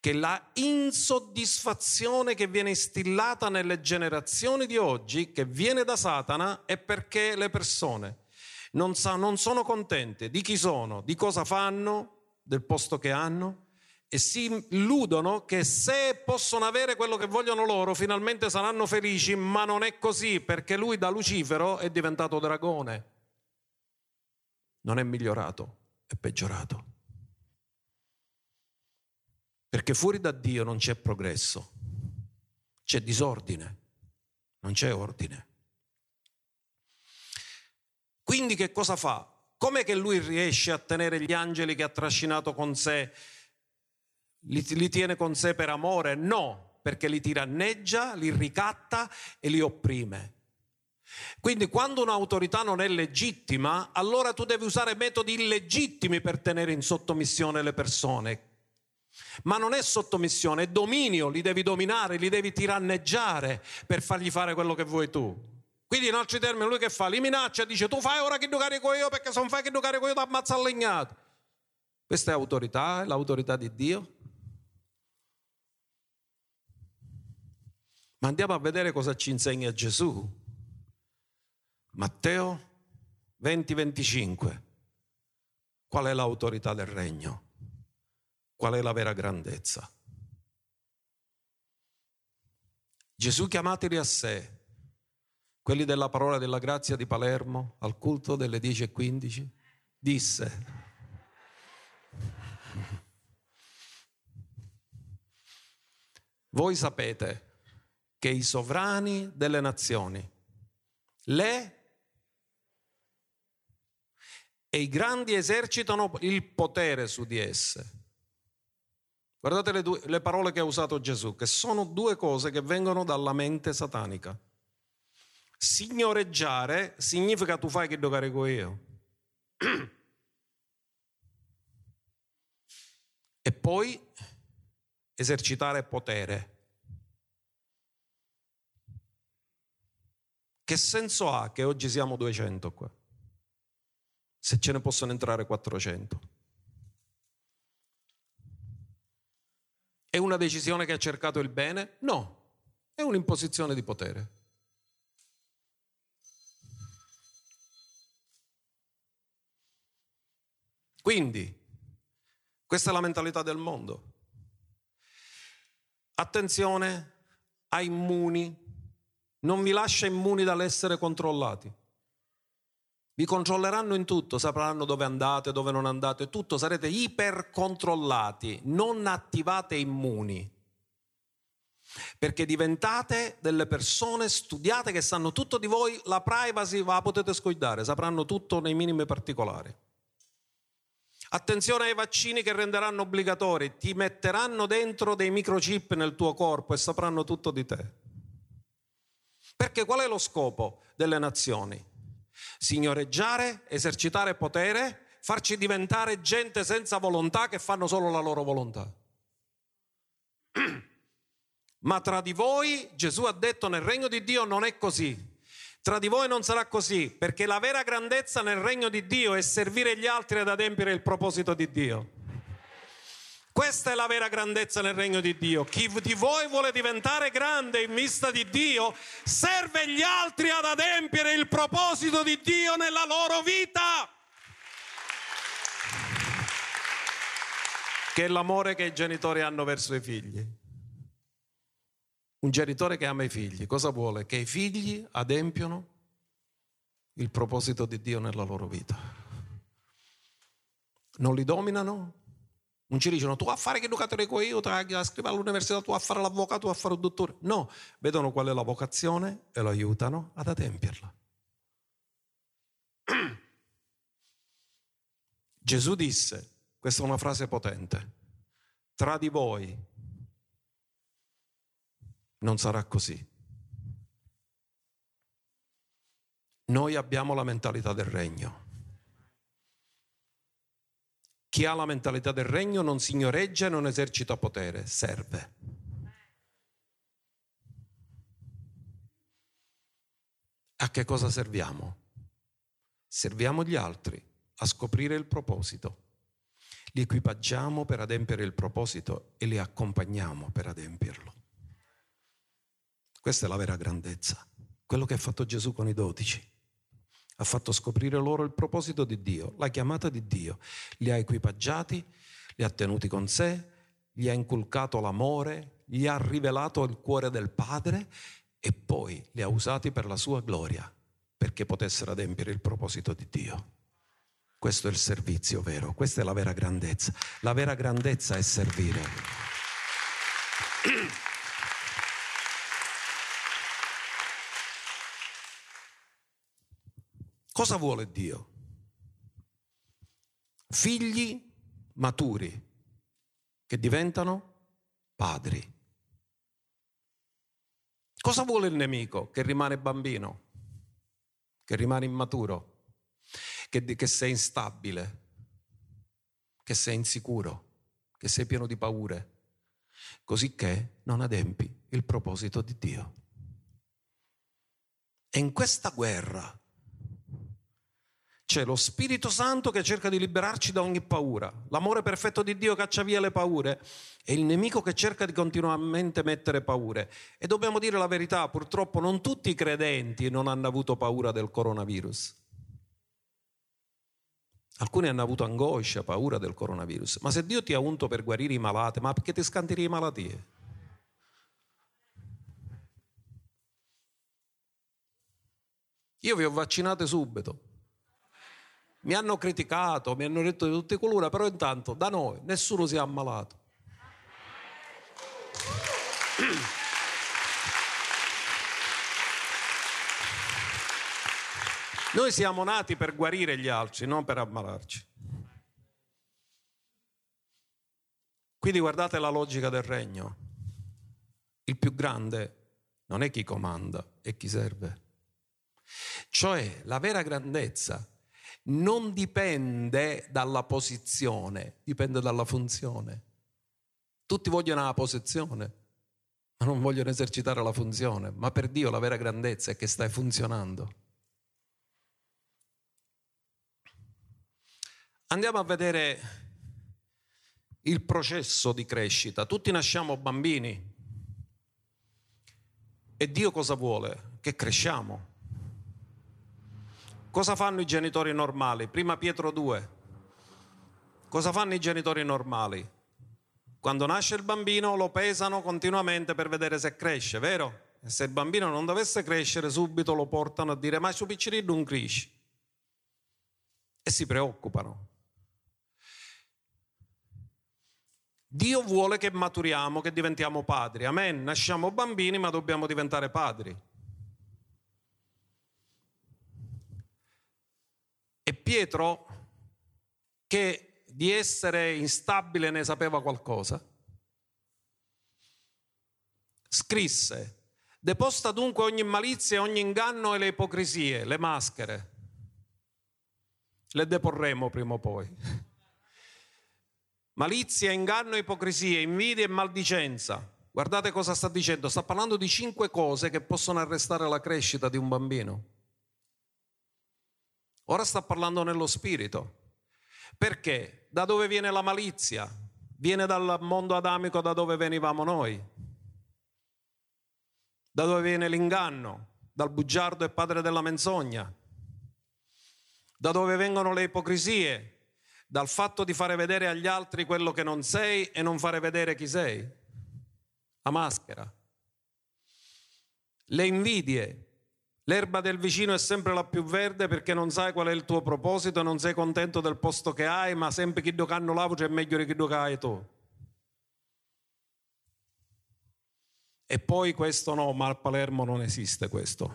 che la insoddisfazione che viene instillata nelle generazioni di oggi, che viene da Satana, è perché le persone non, sa, non sono contente di chi sono, di cosa fanno, del posto che hanno, e si illudono che se possono avere quello che vogliono loro finalmente saranno felici, ma non è così perché lui da Lucifero è diventato dragone. Non è migliorato, è peggiorato. Perché fuori da Dio non c'è progresso, c'è disordine, non c'è ordine. Quindi che cosa fa? Com'è che lui riesce a tenere gli angeli che ha trascinato con sé? Li, li tiene con sé per amore? No, perché li tiranneggia, li ricatta e li opprime. Quindi quando un'autorità non è legittima, allora tu devi usare metodi illegittimi per tenere in sottomissione le persone. Ma non è sottomissione, è dominio, li devi dominare, li devi tiranneggiare per fargli fare quello che vuoi tu. Quindi in altri termini lui che fa? Li minaccia dice tu fai ora che tu carico io perché se non fai che tu carico io ti ammazzo al legnato. Questa è autorità, è l'autorità di Dio. Ma andiamo a vedere cosa ci insegna Gesù. Matteo 20-25. Qual è l'autorità del regno? Qual è la vera grandezza? Gesù chiamateli a sé, quelli della parola della grazia di Palermo, al culto delle 10.15, disse, voi sapete che i sovrani delle nazioni, le e i grandi esercitano il potere su di esse. Guardate le, due, le, parole che ha usato Gesù, che sono due cose che vengono dalla mente satanica. Signoreggiare significa tu fai che do carico io. e poi esercitare potere. Che senso ha che oggi siamo 200 qua? se ce ne possono entrare 400. È una decisione che ha cercato il bene? No, è un'imposizione di potere. Quindi, questa è la mentalità del mondo. Attenzione ai immuni, non vi lascia immuni dall'essere controllati. Vi controlleranno in tutto, sapranno dove andate, dove non andate, tutto, sarete ipercontrollati, non attivate immuni. Perché diventate delle persone studiate che sanno tutto di voi, la privacy la potete scoidare, sapranno tutto nei minimi particolari. Attenzione ai vaccini che renderanno obbligatori, ti metteranno dentro dei microchip nel tuo corpo e sapranno tutto di te. Perché qual è lo scopo delle nazioni? Signoreggiare, esercitare potere, farci diventare gente senza volontà che fanno solo la loro volontà. Ma tra di voi, Gesù ha detto nel regno di Dio non è così. Tra di voi non sarà così, perché la vera grandezza nel regno di Dio è servire gli altri ad adempiere il proposito di Dio. Questa è la vera grandezza nel regno di Dio. Chi di voi vuole diventare grande in vista di Dio, serve gli altri ad adempiere il proposito di Dio nella loro vita. Che è l'amore che i genitori hanno verso i figli. Un genitore che ama i figli, cosa vuole? Che i figli adempiano il proposito di Dio nella loro vita. Non li dominano, non ci dicono tu a fare che educatore io, tu a scrivere all'università, tu a fare l'avvocato, tu a fare il dottore. No, vedono qual è la vocazione e lo aiutano ad adempierla. Gesù disse, questa è una frase potente, tra di voi non sarà così. Noi abbiamo la mentalità del regno. Chi ha la mentalità del regno non signoreggia e non esercita potere, serve. A che cosa serviamo? Serviamo gli altri a scoprire il proposito. Li equipaggiamo per adempiere il proposito e li accompagniamo per adempierlo. Questa è la vera grandezza, quello che ha fatto Gesù con i dodici ha fatto scoprire loro il proposito di Dio, la chiamata di Dio, li ha equipaggiati, li ha tenuti con sé, gli ha inculcato l'amore, gli ha rivelato il cuore del Padre e poi li ha usati per la sua gloria, perché potessero adempiere il proposito di Dio. Questo è il servizio vero, questa è la vera grandezza. La vera grandezza è servire. Cosa vuole Dio? Figli maturi che diventano padri. Cosa vuole il nemico? Che rimane bambino, che rimane immaturo, che, che sei instabile, che sei insicuro, che sei pieno di paure, così che non adempi il proposito di Dio. E in questa guerra c'è lo Spirito Santo che cerca di liberarci da ogni paura, l'amore perfetto di Dio caccia via le paure e il nemico che cerca di continuamente mettere paure. E dobbiamo dire la verità, purtroppo non tutti i credenti non hanno avuto paura del coronavirus. Alcuni hanno avuto angoscia, paura del coronavirus. Ma se Dio ti ha unto per guarire i malati, ma perché ti scantiri le malattie? Io vi ho vaccinate subito. Mi hanno criticato, mi hanno detto di tutte colore, però intanto da noi nessuno si è ammalato. Noi siamo nati per guarire gli altri, non per ammalarci. Quindi guardate la logica del regno. Il più grande non è chi comanda, è chi serve. Cioè la vera grandezza non dipende dalla posizione, dipende dalla funzione. Tutti vogliono la posizione, ma non vogliono esercitare la funzione. Ma per Dio la vera grandezza è che stai funzionando. Andiamo a vedere il processo di crescita. Tutti nasciamo bambini e Dio cosa vuole? Che cresciamo. Cosa fanno i genitori normali? Prima Pietro 2. Cosa fanno i genitori normali? Quando nasce il bambino lo pesano continuamente per vedere se cresce, vero? E se il bambino non dovesse crescere, subito lo portano a dire ma su piccerino non cresce. E si preoccupano. Dio vuole che maturiamo, che diventiamo padri. Amen. Nasciamo bambini, ma dobbiamo diventare padri. Pietro, che di essere instabile ne sapeva qualcosa, scrisse, deposta dunque ogni malizia, ogni inganno e le ipocrisie, le maschere. Le deporremo prima o poi. Malizia, inganno, ipocrisia, invidia e maldicenza. Guardate cosa sta dicendo, sta parlando di cinque cose che possono arrestare la crescita di un bambino. Ora sta parlando nello spirito. Perché? Da dove viene la malizia? Viene dal mondo adamico da dove venivamo noi. Da dove viene l'inganno? Dal bugiardo e padre della menzogna. Da dove vengono le ipocrisie? Dal fatto di fare vedere agli altri quello che non sei e non fare vedere chi sei. La maschera. Le invidie, L'erba del vicino è sempre la più verde perché non sai qual è il tuo proposito, non sei contento del posto che hai, ma sempre chi do canno lavo c'è meglio di chi do hai tu. E poi questo no, ma a Palermo non esiste questo.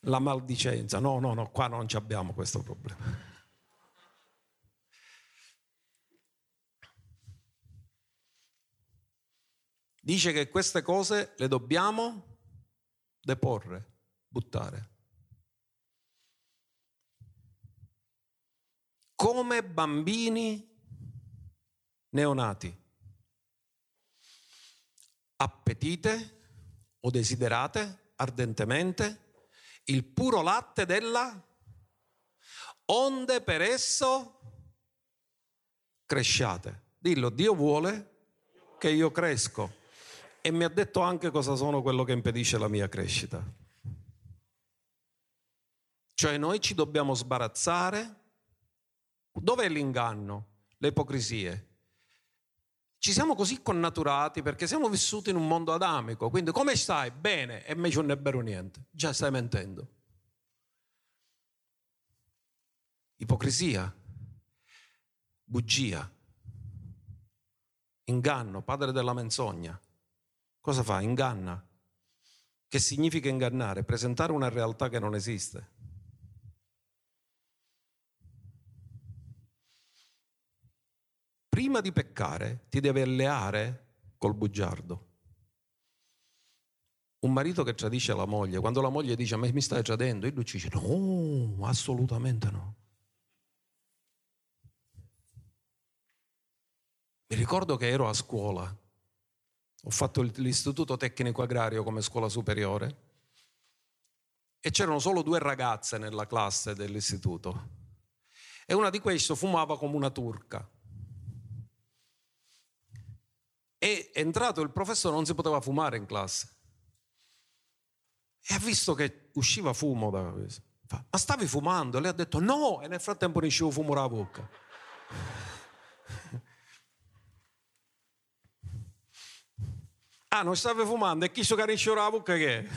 La maldicenza, no, no, no, qua non abbiamo questo problema. Dice che queste cose le dobbiamo deporre, buttare. Come bambini neonati. Appetite o desiderate ardentemente il puro latte della onde per esso cresciate. Dillo, Dio vuole che io cresco e mi ha detto anche cosa sono quello che impedisce la mia crescita. Cioè noi ci dobbiamo sbarazzare. Dov'è l'inganno? Le ipocrisie. Ci siamo così connaturati perché siamo vissuti in un mondo adamico, quindi come stai? Bene, e me non è vero niente, già stai mentendo. Ipocrisia, bugia, inganno, padre della menzogna. Cosa fa? Inganna. Che significa ingannare? Presentare una realtà che non esiste. Prima di peccare ti deve alleare col bugiardo. Un marito che tradisce la moglie, quando la moglie dice ma mi stai tradendo, e lui dice no, assolutamente no. Mi ricordo che ero a scuola, ho fatto l'istituto tecnico agrario come scuola superiore e c'erano solo due ragazze nella classe dell'istituto e una di queste fumava come una turca. E entrato il professore non si poteva fumare in classe. E ha visto che usciva fumo da questo. Ma stavi fumando? Lei ha detto no, e nel frattempo ne usciva fumo dalla bocca. Ah, non stavi fumando? E chi so che usciva la bocca che è?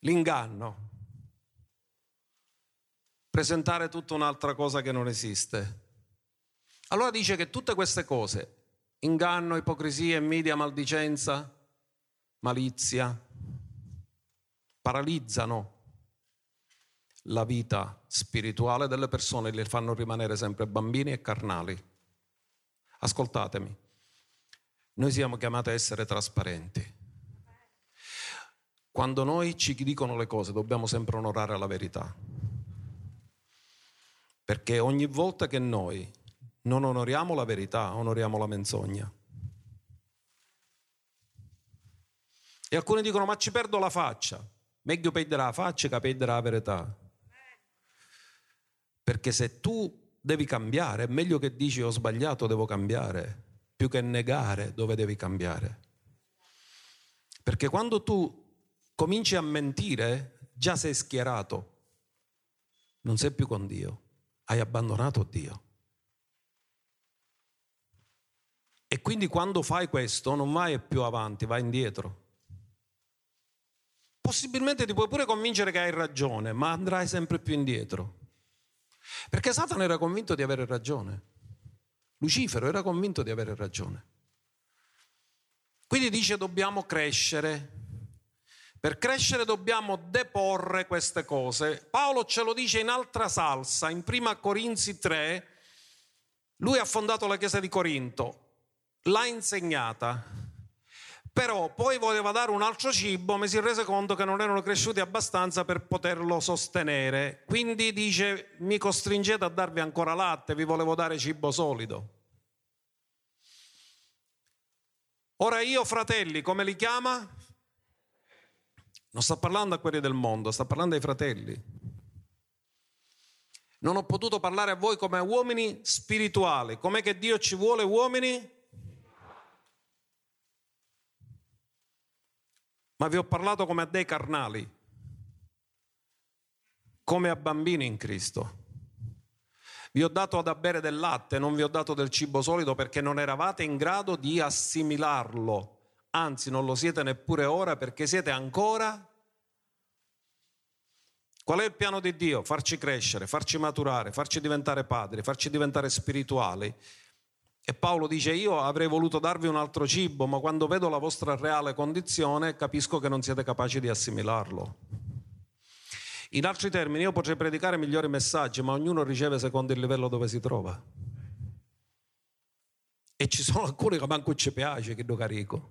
L'inganno. Presentare tutta un'altra cosa che non esiste. Allora dice che tutte queste cose, inganno, ipocrisia, invidia, maldicenza, malizia, paralizzano la vita spirituale delle persone le fanno rimanere sempre bambini e carnali. Ascoltatemi, noi siamo chiamati a essere trasparenti. Quando noi ci dicono le cose dobbiamo sempre onorare la verità. Perché ogni volta che noi non onoriamo la verità, onoriamo la menzogna. E alcuni dicono, ma ci perdo la faccia. Meglio perdere la faccia che perdere la verità. Perché se tu devi cambiare, è meglio che dici ho sbagliato, devo cambiare, più che negare dove devi cambiare. Perché quando tu cominci a mentire, già sei schierato, non sei più con Dio, hai abbandonato Dio. E quindi quando fai questo non vai più avanti, vai indietro. Possibilmente ti puoi pure convincere che hai ragione, ma andrai sempre più indietro. Perché Satana era convinto di avere ragione. Lucifero era convinto di avere ragione. Quindi dice dobbiamo crescere. Per crescere dobbiamo deporre queste cose. Paolo ce lo dice in altra salsa, in prima Corinzi 3. Lui ha fondato la chiesa di Corinto l'ha insegnata, però poi voleva dare un altro cibo, mi si è reso conto che non erano cresciuti abbastanza per poterlo sostenere. Quindi dice, mi costringete a darvi ancora latte, vi volevo dare cibo solido. Ora io, fratelli, come li chiama? Non sta parlando a quelli del mondo, sta parlando ai fratelli. Non ho potuto parlare a voi come uomini spirituali. Com'è che Dio ci vuole uomini? Ma vi ho parlato come a dei carnali, come a bambini in Cristo. Vi ho dato da bere del latte, non vi ho dato del cibo solido perché non eravate in grado di assimilarlo. Anzi, non lo siete neppure ora perché siete ancora... Qual è il piano di Dio? Farci crescere, farci maturare, farci diventare padri, farci diventare spirituali e Paolo dice io avrei voluto darvi un altro cibo, ma quando vedo la vostra reale condizione capisco che non siete capaci di assimilarlo. In altri termini, io potrei predicare migliori messaggi, ma ognuno riceve secondo il livello dove si trova. E ci sono alcuni che manco ci piace che lo carico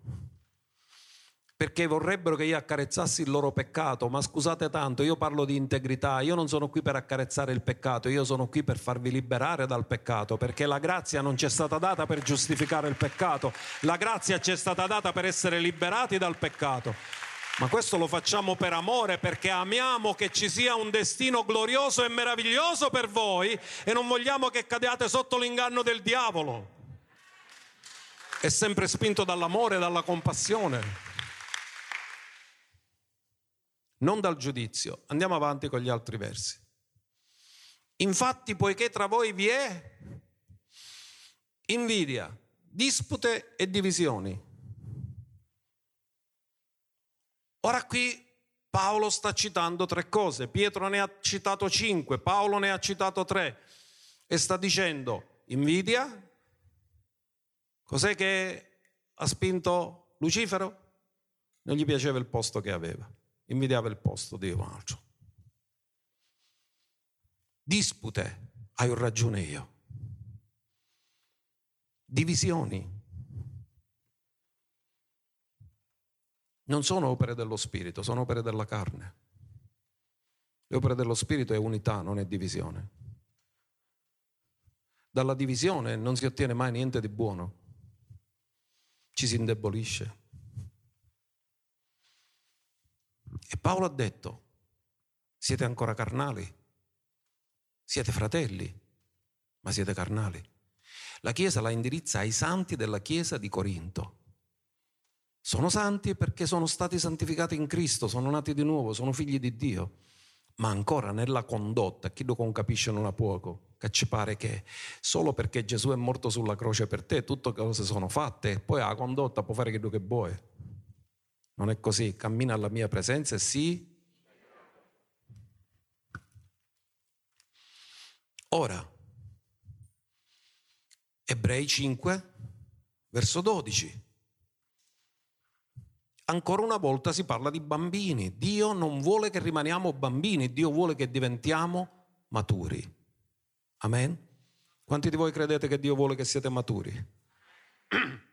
perché vorrebbero che io accarezzassi il loro peccato, ma scusate tanto, io parlo di integrità, io non sono qui per accarezzare il peccato, io sono qui per farvi liberare dal peccato, perché la grazia non ci è stata data per giustificare il peccato, la grazia ci è stata data per essere liberati dal peccato. Ma questo lo facciamo per amore, perché amiamo che ci sia un destino glorioso e meraviglioso per voi e non vogliamo che cadiate sotto l'inganno del diavolo. È sempre spinto dall'amore e dalla compassione non dal giudizio. Andiamo avanti con gli altri versi. Infatti, poiché tra voi vi è invidia, dispute e divisioni. Ora qui Paolo sta citando tre cose, Pietro ne ha citato cinque, Paolo ne ha citato tre e sta dicendo invidia, cos'è che ha spinto Lucifero? Non gli piaceva il posto che aveva invidiava il posto di un altro. Dispute, hai ragione io. Divisioni. Non sono opere dello spirito, sono opere della carne. Le opere dello spirito è unità, non è divisione. Dalla divisione non si ottiene mai niente di buono, ci si indebolisce. E Paolo ha detto, siete ancora carnali, siete fratelli, ma siete carnali. La Chiesa la indirizza ai santi della Chiesa di Corinto. Sono santi perché sono stati santificati in Cristo, sono nati di nuovo, sono figli di Dio, ma ancora nella condotta, chi lo concapisce non ha poco, che ci pare che solo perché Gesù è morto sulla croce per te, tutte cose sono fatte, poi la condotta può fare quello che vuoi. Non è così, cammina alla mia presenza e sì. Ora, Ebrei 5, verso 12. Ancora una volta si parla di bambini. Dio non vuole che rimaniamo bambini, Dio vuole che diventiamo maturi. Amen? Quanti di voi credete che Dio vuole che siete maturi?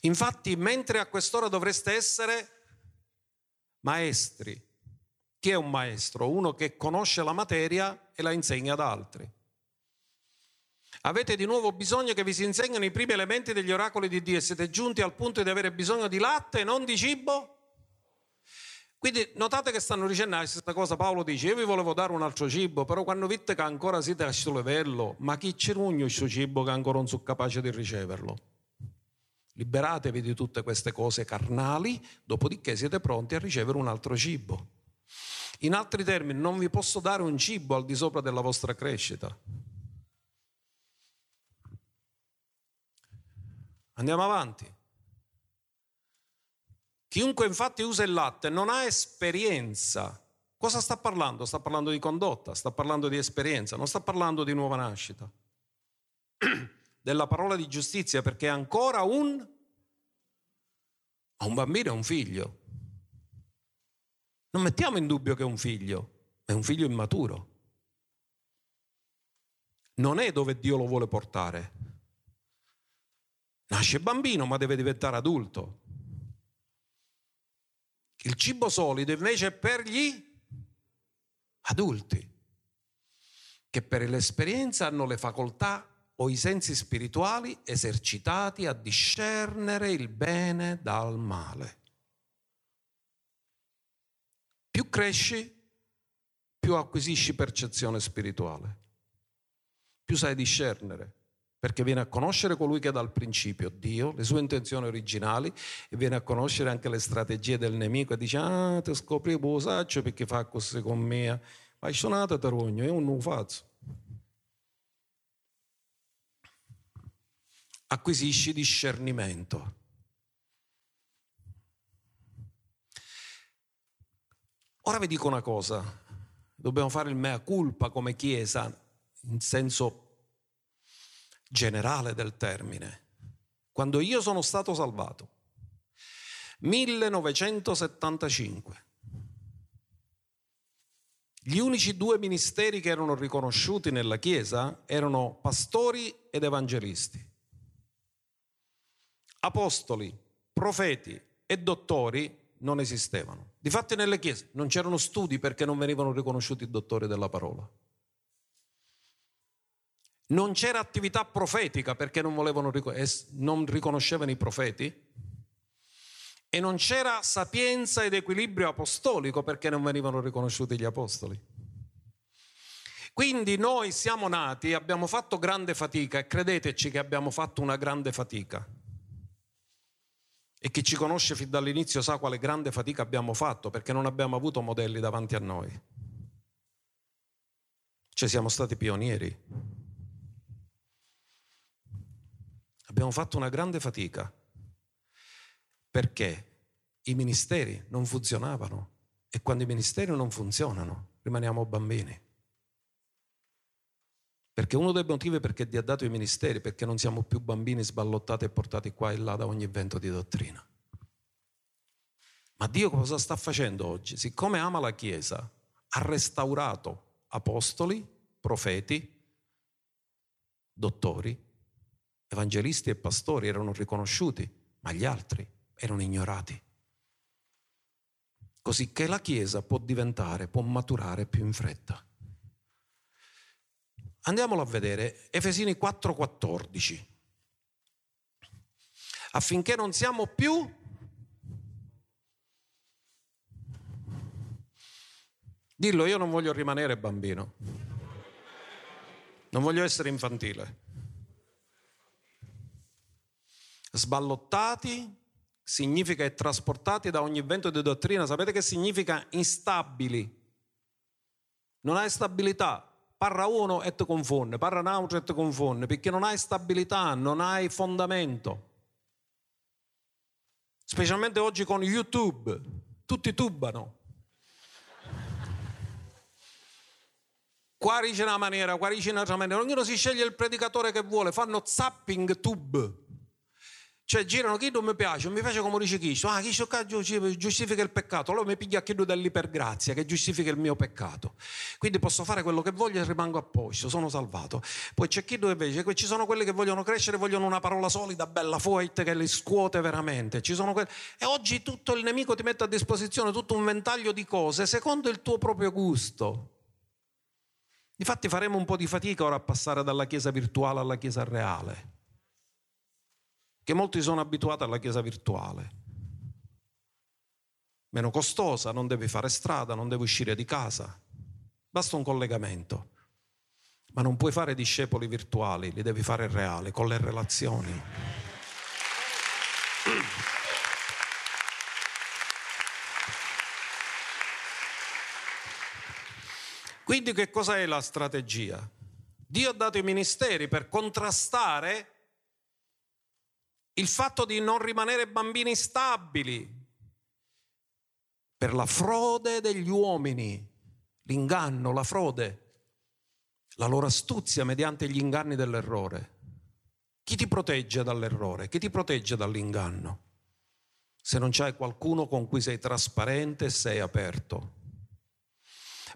Infatti, mentre a quest'ora dovreste essere maestri, chi è un maestro? Uno che conosce la materia e la insegna ad altri. Avete di nuovo bisogno che vi si insegnino i primi elementi degli oracoli di Dio e siete giunti al punto di avere bisogno di latte e non di cibo? Quindi notate che stanno dicendo questa cosa, Paolo dice, io vi volevo dare un altro cibo, però quando vite che ancora siete a questo livello, ma chi c'è questo cibo che ancora non sono capace di riceverlo? Liberatevi di tutte queste cose carnali, dopodiché siete pronti a ricevere un altro cibo. In altri termini, non vi posso dare un cibo al di sopra della vostra crescita. Andiamo avanti. Chiunque infatti usa il latte non ha esperienza. Cosa sta parlando? Sta parlando di condotta, sta parlando di esperienza, non sta parlando di nuova nascita. Della parola di giustizia perché è ancora un, un bambino, è un figlio. Non mettiamo in dubbio che è un figlio, è un figlio immaturo. Non è dove Dio lo vuole portare. Nasce bambino ma deve diventare adulto. Il cibo solido invece è per gli adulti, che per l'esperienza hanno le facoltà o i sensi spirituali esercitati a discernere il bene dal male. Più cresci, più acquisisci percezione spirituale, più sai discernere perché viene a conoscere colui che dal principio, Dio, le sue intenzioni originali e viene a conoscere anche le strategie del nemico e dice, ah, ti scopri lo saccio perché fa così con me, ma sono nato tarogno, io non lo faccio. Acquisisci discernimento. Ora vi dico una cosa, dobbiamo fare il mea culpa come Chiesa, in senso generale del termine. Quando io sono stato salvato, 1975, gli unici due ministeri che erano riconosciuti nella Chiesa erano pastori ed evangelisti. Apostoli, profeti e dottori non esistevano. Difatti nelle chiese non c'erano studi perché non venivano riconosciuti i dottori della parola. Non c'era attività profetica perché non, volevano, non riconoscevano i profeti. E non c'era sapienza ed equilibrio apostolico perché non venivano riconosciuti gli apostoli. Quindi noi siamo nati, abbiamo fatto grande fatica e credeteci che abbiamo fatto una grande fatica. E chi ci conosce fin dall'inizio sa quale grande fatica abbiamo fatto perché non abbiamo avuto modelli davanti a noi. Cioè siamo stati pionieri. Abbiamo fatto una grande fatica perché i ministeri non funzionavano e quando i ministeri non funzionano rimaniamo bambini. Perché uno dei motivi perché Dio ha dato i ministeri, perché non siamo più bambini sballottati e portati qua e là da ogni vento di dottrina. Ma Dio cosa sta facendo oggi? Siccome ama la Chiesa, ha restaurato apostoli, profeti, dottori, evangelisti e pastori erano riconosciuti, ma gli altri erano ignorati. Così che la Chiesa può diventare, può maturare più in fretta. Andiamolo a vedere, Efesini 4:14. Affinché non siamo più Dillo, io non voglio rimanere bambino. Non voglio essere infantile. Sballottati significa e trasportati da ogni vento di dottrina. Sapete che significa instabili? Non hai stabilità. Parla uno e ti confonde, parla un altro e ti confonde, perché non hai stabilità, non hai fondamento. Specialmente oggi con YouTube, tutti tubano. Qua dice una maniera, qua dice un'altra maniera, ognuno si sceglie il predicatore che vuole, fanno zapping tube. Cioè girano chi non mi piace, mi piace come dice Cristo, ah Cristo giustifica il peccato, allora mi piglia chiedo dell'ipergrazia che giustifica il mio peccato. Quindi posso fare quello che voglio e rimango a posto, sono salvato. Poi c'è chi invece, ci sono quelli che vogliono crescere, vogliono una parola solida, bella, forte, che li scuote veramente. Quelli... E oggi tutto il nemico ti mette a disposizione tutto un ventaglio di cose secondo il tuo proprio gusto. Infatti faremo un po' di fatica ora a passare dalla chiesa virtuale alla chiesa reale che molti sono abituati alla chiesa virtuale. Meno costosa, non devi fare strada, non devi uscire di casa, basta un collegamento. Ma non puoi fare discepoli virtuali, li devi fare reali, con le relazioni. Quindi che cosa è la strategia? Dio ha dato i ministeri per contrastare il fatto di non rimanere bambini stabili, per la frode degli uomini, l'inganno, la frode, la loro astuzia mediante gli inganni dell'errore. Chi ti protegge dall'errore? Chi ti protegge dall'inganno? Se non c'hai qualcuno con cui sei trasparente e sei aperto.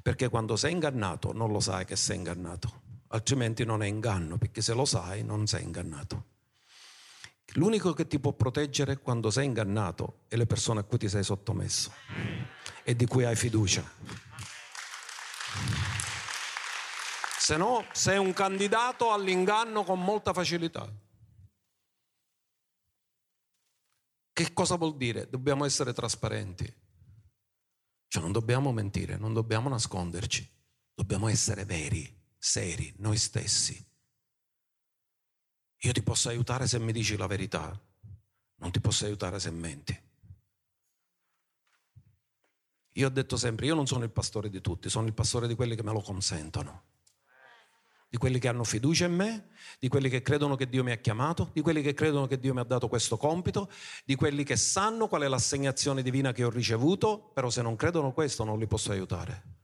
Perché quando sei ingannato non lo sai che sei ingannato, altrimenti non è inganno, perché se lo sai non sei ingannato. L'unico che ti può proteggere quando sei ingannato è le persone a cui ti sei sottomesso e di cui hai fiducia. Se no, sei un candidato all'inganno con molta facilità. Che cosa vuol dire? Dobbiamo essere trasparenti. Cioè non dobbiamo mentire, non dobbiamo nasconderci, dobbiamo essere veri, seri, noi stessi. Io ti posso aiutare se mi dici la verità, non ti posso aiutare se menti. Io ho detto sempre, io non sono il pastore di tutti, sono il pastore di quelli che me lo consentono, di quelli che hanno fiducia in me, di quelli che credono che Dio mi ha chiamato, di quelli che credono che Dio mi ha dato questo compito, di quelli che sanno qual è l'assegnazione divina che ho ricevuto, però se non credono questo non li posso aiutare.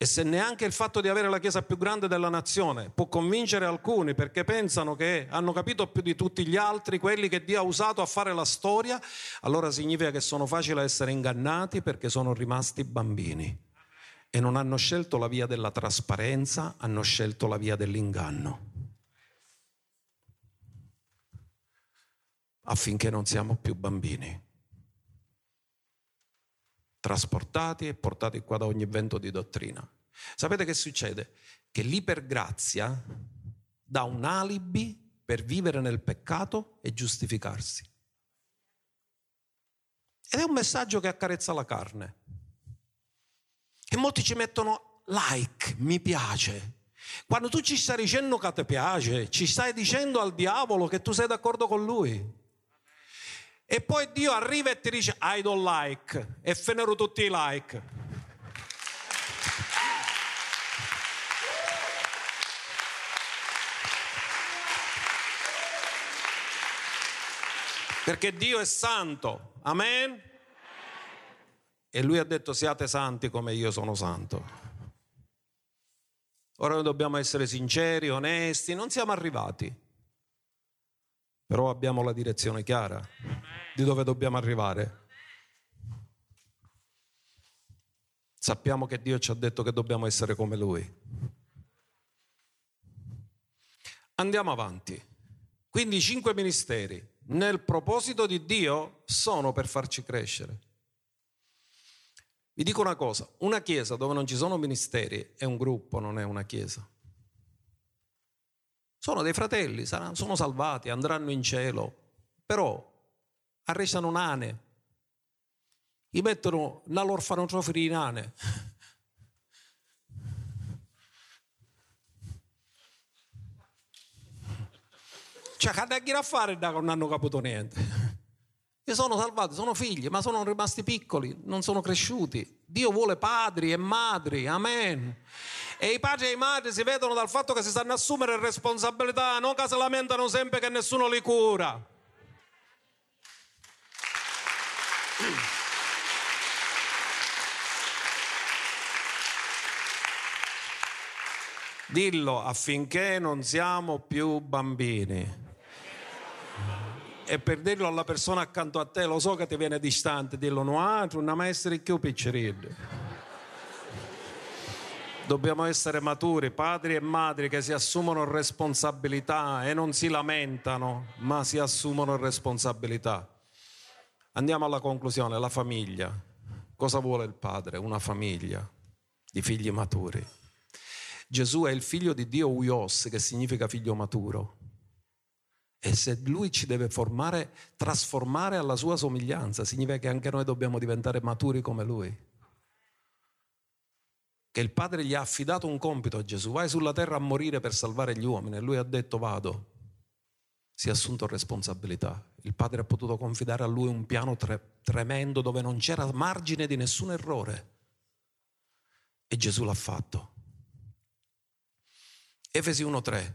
E se neanche il fatto di avere la chiesa più grande della nazione può convincere alcuni perché pensano che hanno capito più di tutti gli altri quelli che Dio ha usato a fare la storia, allora significa che sono facili a essere ingannati perché sono rimasti bambini e non hanno scelto la via della trasparenza, hanno scelto la via dell'inganno. Affinché non siamo più bambini trasportati e portati qua da ogni vento di dottrina. Sapete che succede? Che l'ipergrazia dà un alibi per vivere nel peccato e giustificarsi. Ed è un messaggio che accarezza la carne. E molti ci mettono like, mi piace. Quando tu ci stai dicendo che ti piace, ci stai dicendo al diavolo che tu sei d'accordo con lui. E poi Dio arriva e ti dice I don't like e fenero tutti i like. Perché Dio è santo. Amen. E lui ha detto siate santi come io sono santo. Ora noi dobbiamo essere sinceri, onesti, non siamo arrivati però abbiamo la direzione chiara di dove dobbiamo arrivare. Sappiamo che Dio ci ha detto che dobbiamo essere come Lui. Andiamo avanti. Quindi i cinque ministeri nel proposito di Dio sono per farci crescere. Vi dico una cosa, una chiesa dove non ci sono ministeri è un gruppo, non è una chiesa. Sono dei fratelli, sono salvati, andranno in cielo, però arrestano nane, gli mettono nell'orfanotrofio di nane. Cioè, che andare a fare da non hanno capito niente? E sono salvati, sono figli, ma sono rimasti piccoli, non sono cresciuti. Dio vuole padri e madri, amen. E i padri e i madri si vedono dal fatto che si sanno assumere responsabilità, non che si lamentano sempre che nessuno li cura. Dillo affinché non siamo più bambini e per dirlo alla persona accanto a te, lo so che ti viene distante, dillo no altro, non essere più piccerino. Dobbiamo essere maturi, padri e madri che si assumono responsabilità e non si lamentano, ma si assumono responsabilità. Andiamo alla conclusione, la famiglia. Cosa vuole il padre? Una famiglia di figli maturi. Gesù è il figlio di Dio Uios, che significa figlio maturo. E se lui ci deve formare, trasformare alla sua somiglianza, significa che anche noi dobbiamo diventare maturi come lui. Che il Padre gli ha affidato un compito a Gesù, vai sulla terra a morire per salvare gli uomini. E lui ha detto vado. Si è assunto responsabilità. Il Padre ha potuto confidare a lui un piano tre- tremendo dove non c'era margine di nessun errore. E Gesù l'ha fatto. Efesi 1.3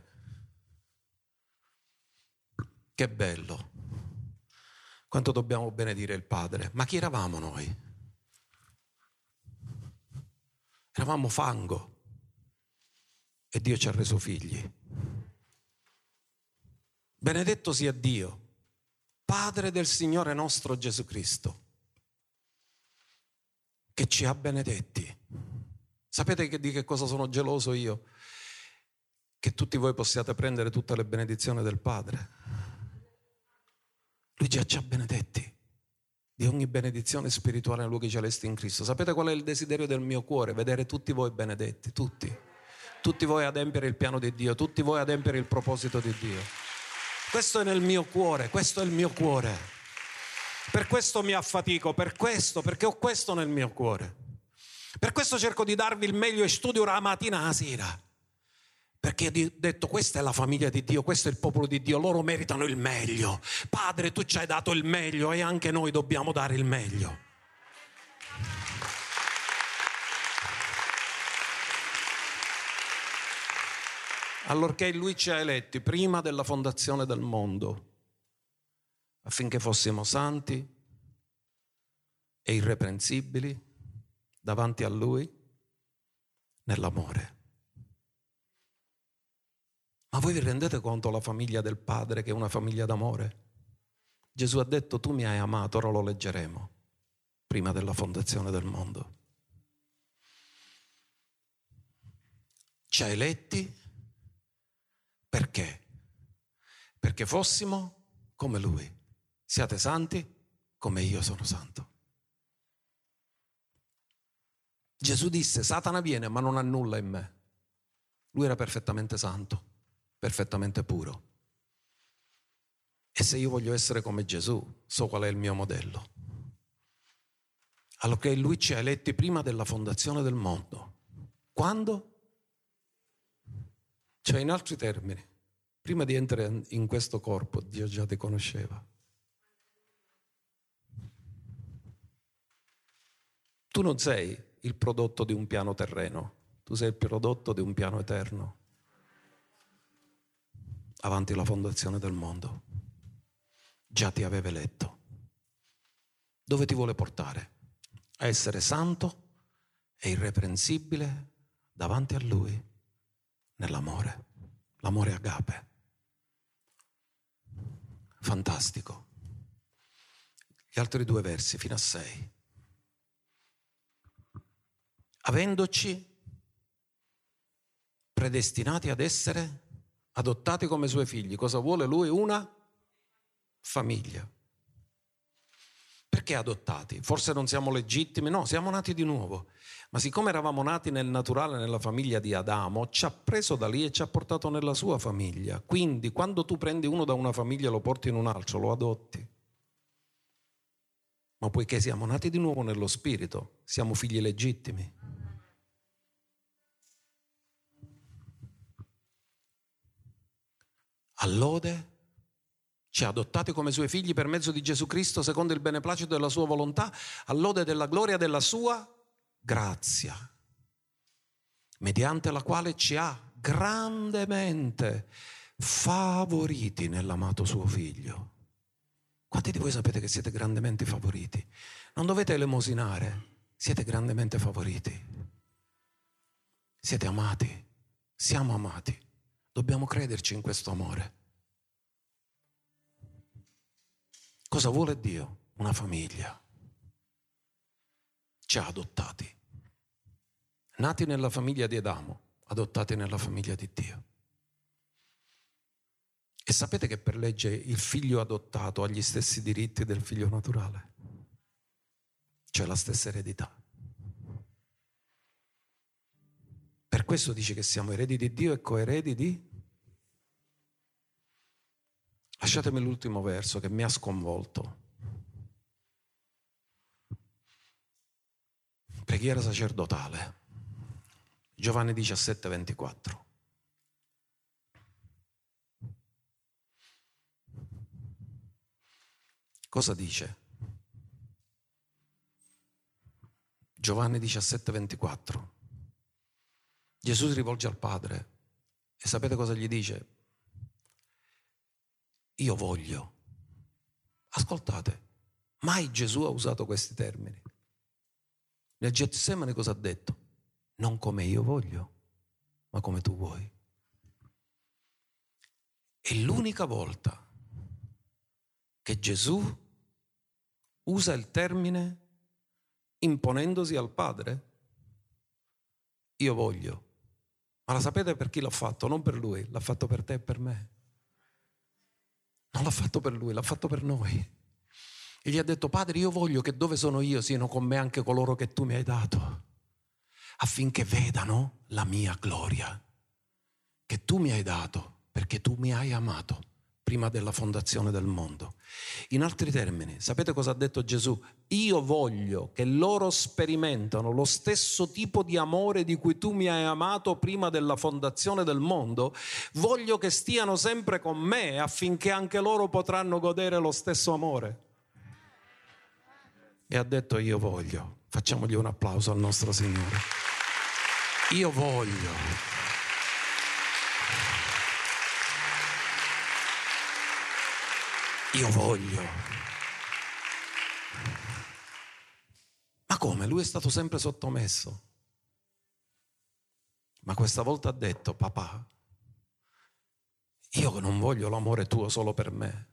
che bello. Quanto dobbiamo benedire il Padre. Ma chi eravamo noi? Eravamo fango e Dio ci ha reso figli. Benedetto sia Dio, Padre del Signore nostro Gesù Cristo, che ci ha benedetti. Sapete di che cosa sono geloso io? Che tutti voi possiate prendere tutte le benedizioni del Padre. Lui già ci ha benedetti di ogni benedizione spirituale nei luoghi celesti in Cristo. Sapete qual è il desiderio del mio cuore? Vedere tutti voi benedetti, tutti. Tutti voi adempiere il piano di Dio, tutti voi adempiere il proposito di Dio. Questo è nel mio cuore, questo è il mio cuore. Per questo mi affatico, per questo, perché ho questo nel mio cuore. Per questo cerco di darvi il meglio e studio la mattina alla sera. Perché ha detto questa è la famiglia di Dio, questo è il popolo di Dio, loro meritano il meglio. Padre, tu ci hai dato il meglio e anche noi dobbiamo dare il meglio. Allorché Lui ci ha eletti prima della fondazione del mondo, affinché fossimo santi e irreprensibili davanti a Lui nell'amore. Ma voi vi rendete conto la famiglia del Padre che è una famiglia d'amore? Gesù ha detto tu mi hai amato, ora lo leggeremo, prima della fondazione del mondo. Ci ha eletti perché? Perché fossimo come Lui. Siate santi come io sono santo. Gesù disse, Satana viene ma non ha nulla in me. Lui era perfettamente santo perfettamente puro. E se io voglio essere come Gesù, so qual è il mio modello. Allora lui ci ha eletti prima della fondazione del mondo. Quando? Cioè in altri termini, prima di entrare in questo corpo, Dio già ti conosceva. Tu non sei il prodotto di un piano terreno, tu sei il prodotto di un piano eterno avanti la fondazione del mondo. Già ti aveva eletto. Dove ti vuole portare? A essere santo e irreprensibile davanti a Lui nell'amore, l'amore agape. Fantastico. Gli altri due versi fino a sei. Avendoci predestinati ad essere adottati come suoi figli. Cosa vuole lui? Una famiglia. Perché adottati? Forse non siamo legittimi? No, siamo nati di nuovo. Ma siccome eravamo nati nel naturale, nella famiglia di Adamo, ci ha preso da lì e ci ha portato nella sua famiglia. Quindi quando tu prendi uno da una famiglia e lo porti in un altro, lo adotti. Ma poiché siamo nati di nuovo nello spirito, siamo figli legittimi. Allode ci ha adottati come suoi figli per mezzo di Gesù Cristo secondo il beneplacito della sua volontà, all'ode della gloria della sua grazia, mediante la quale ci ha grandemente favoriti nell'amato suo figlio. Quanti di voi sapete che siete grandemente favoriti? Non dovete elemosinare, siete grandemente favoriti. Siete amati, siamo amati. Dobbiamo crederci in questo amore. Cosa vuole Dio? Una famiglia ci ha adottati. Nati nella famiglia di Adamo, adottati nella famiglia di Dio. E sapete che per legge il figlio adottato ha gli stessi diritti del figlio naturale? Cioè la stessa eredità. Per questo dice che siamo eredi di Dio e coeredi di... Lasciatemi l'ultimo verso che mi ha sconvolto. Preghiera sacerdotale. Giovanni 17, 24. Cosa dice? Giovanni 17, 24. Gesù si rivolge al Padre e sapete cosa gli dice? Io voglio. Ascoltate, mai Gesù ha usato questi termini. Nel Getsemane cosa ha detto? Non come io voglio, ma come tu vuoi. È l'unica volta che Gesù usa il termine imponendosi al Padre. Io voglio. Ma la sapete per chi l'ha fatto? Non per lui, l'ha fatto per te e per me. Non l'ha fatto per lui, l'ha fatto per noi. E gli ha detto, Padre, io voglio che dove sono io siano con me anche coloro che tu mi hai dato, affinché vedano la mia gloria, che tu mi hai dato, perché tu mi hai amato prima della fondazione del mondo. In altri termini, sapete cosa ha detto Gesù? Io voglio che loro sperimentano lo stesso tipo di amore di cui tu mi hai amato prima della fondazione del mondo. Voglio che stiano sempre con me affinché anche loro potranno godere lo stesso amore e ha detto io voglio. Facciamogli un applauso al nostro Signore. Io voglio. Io voglio. Ma come? Lui è stato sempre sottomesso. Ma questa volta ha detto, papà, io non voglio l'amore tuo solo per me,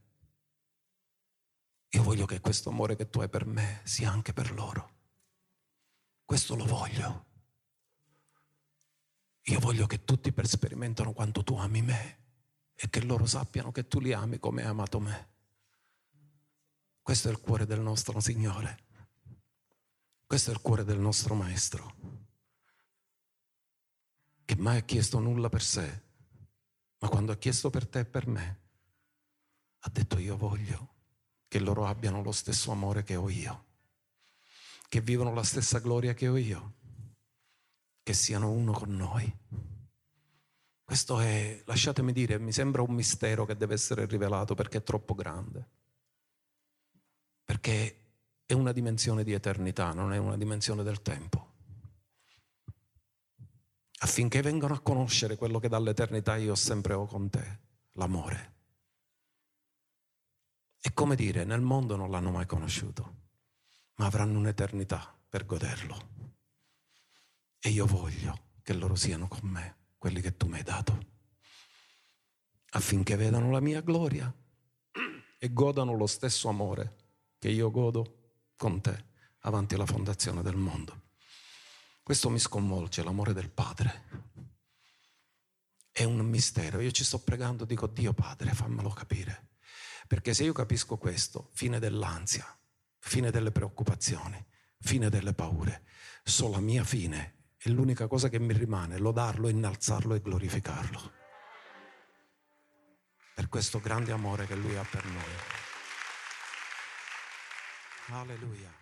io voglio che questo amore che tu hai per me sia anche per loro. Questo lo voglio. Io voglio che tutti per sperimentano quanto tu ami me e che loro sappiano che tu li ami come hai amato me. Questo è il cuore del nostro Signore. Questo è il cuore del nostro Maestro, che mai ha chiesto nulla per sé, ma quando ha chiesto per te e per me, ha detto io voglio che loro abbiano lo stesso amore che ho io, che vivano la stessa gloria che ho io, che siano uno con noi. Questo è, lasciatemi dire, mi sembra un mistero che deve essere rivelato perché è troppo grande, perché è una dimensione di eternità, non è una dimensione del tempo. Affinché vengano a conoscere quello che dall'eternità io sempre ho con te, l'amore. È come dire, nel mondo non l'hanno mai conosciuto, ma avranno un'eternità per goderlo. E io voglio che loro siano con me, quelli che tu mi hai dato, affinché vedano la mia gloria e godano lo stesso amore che io godo con te avanti alla fondazione del mondo. Questo mi sconvolge, l'amore del Padre. È un mistero. Io ci sto pregando, dico Dio Padre, fammelo capire. Perché se io capisco questo, fine dell'ansia, fine delle preoccupazioni, fine delle paure. So la mia fine e l'unica cosa che mi rimane è lodarlo, innalzarlo e glorificarlo. Per questo grande amore che lui ha per noi. Hallelujah.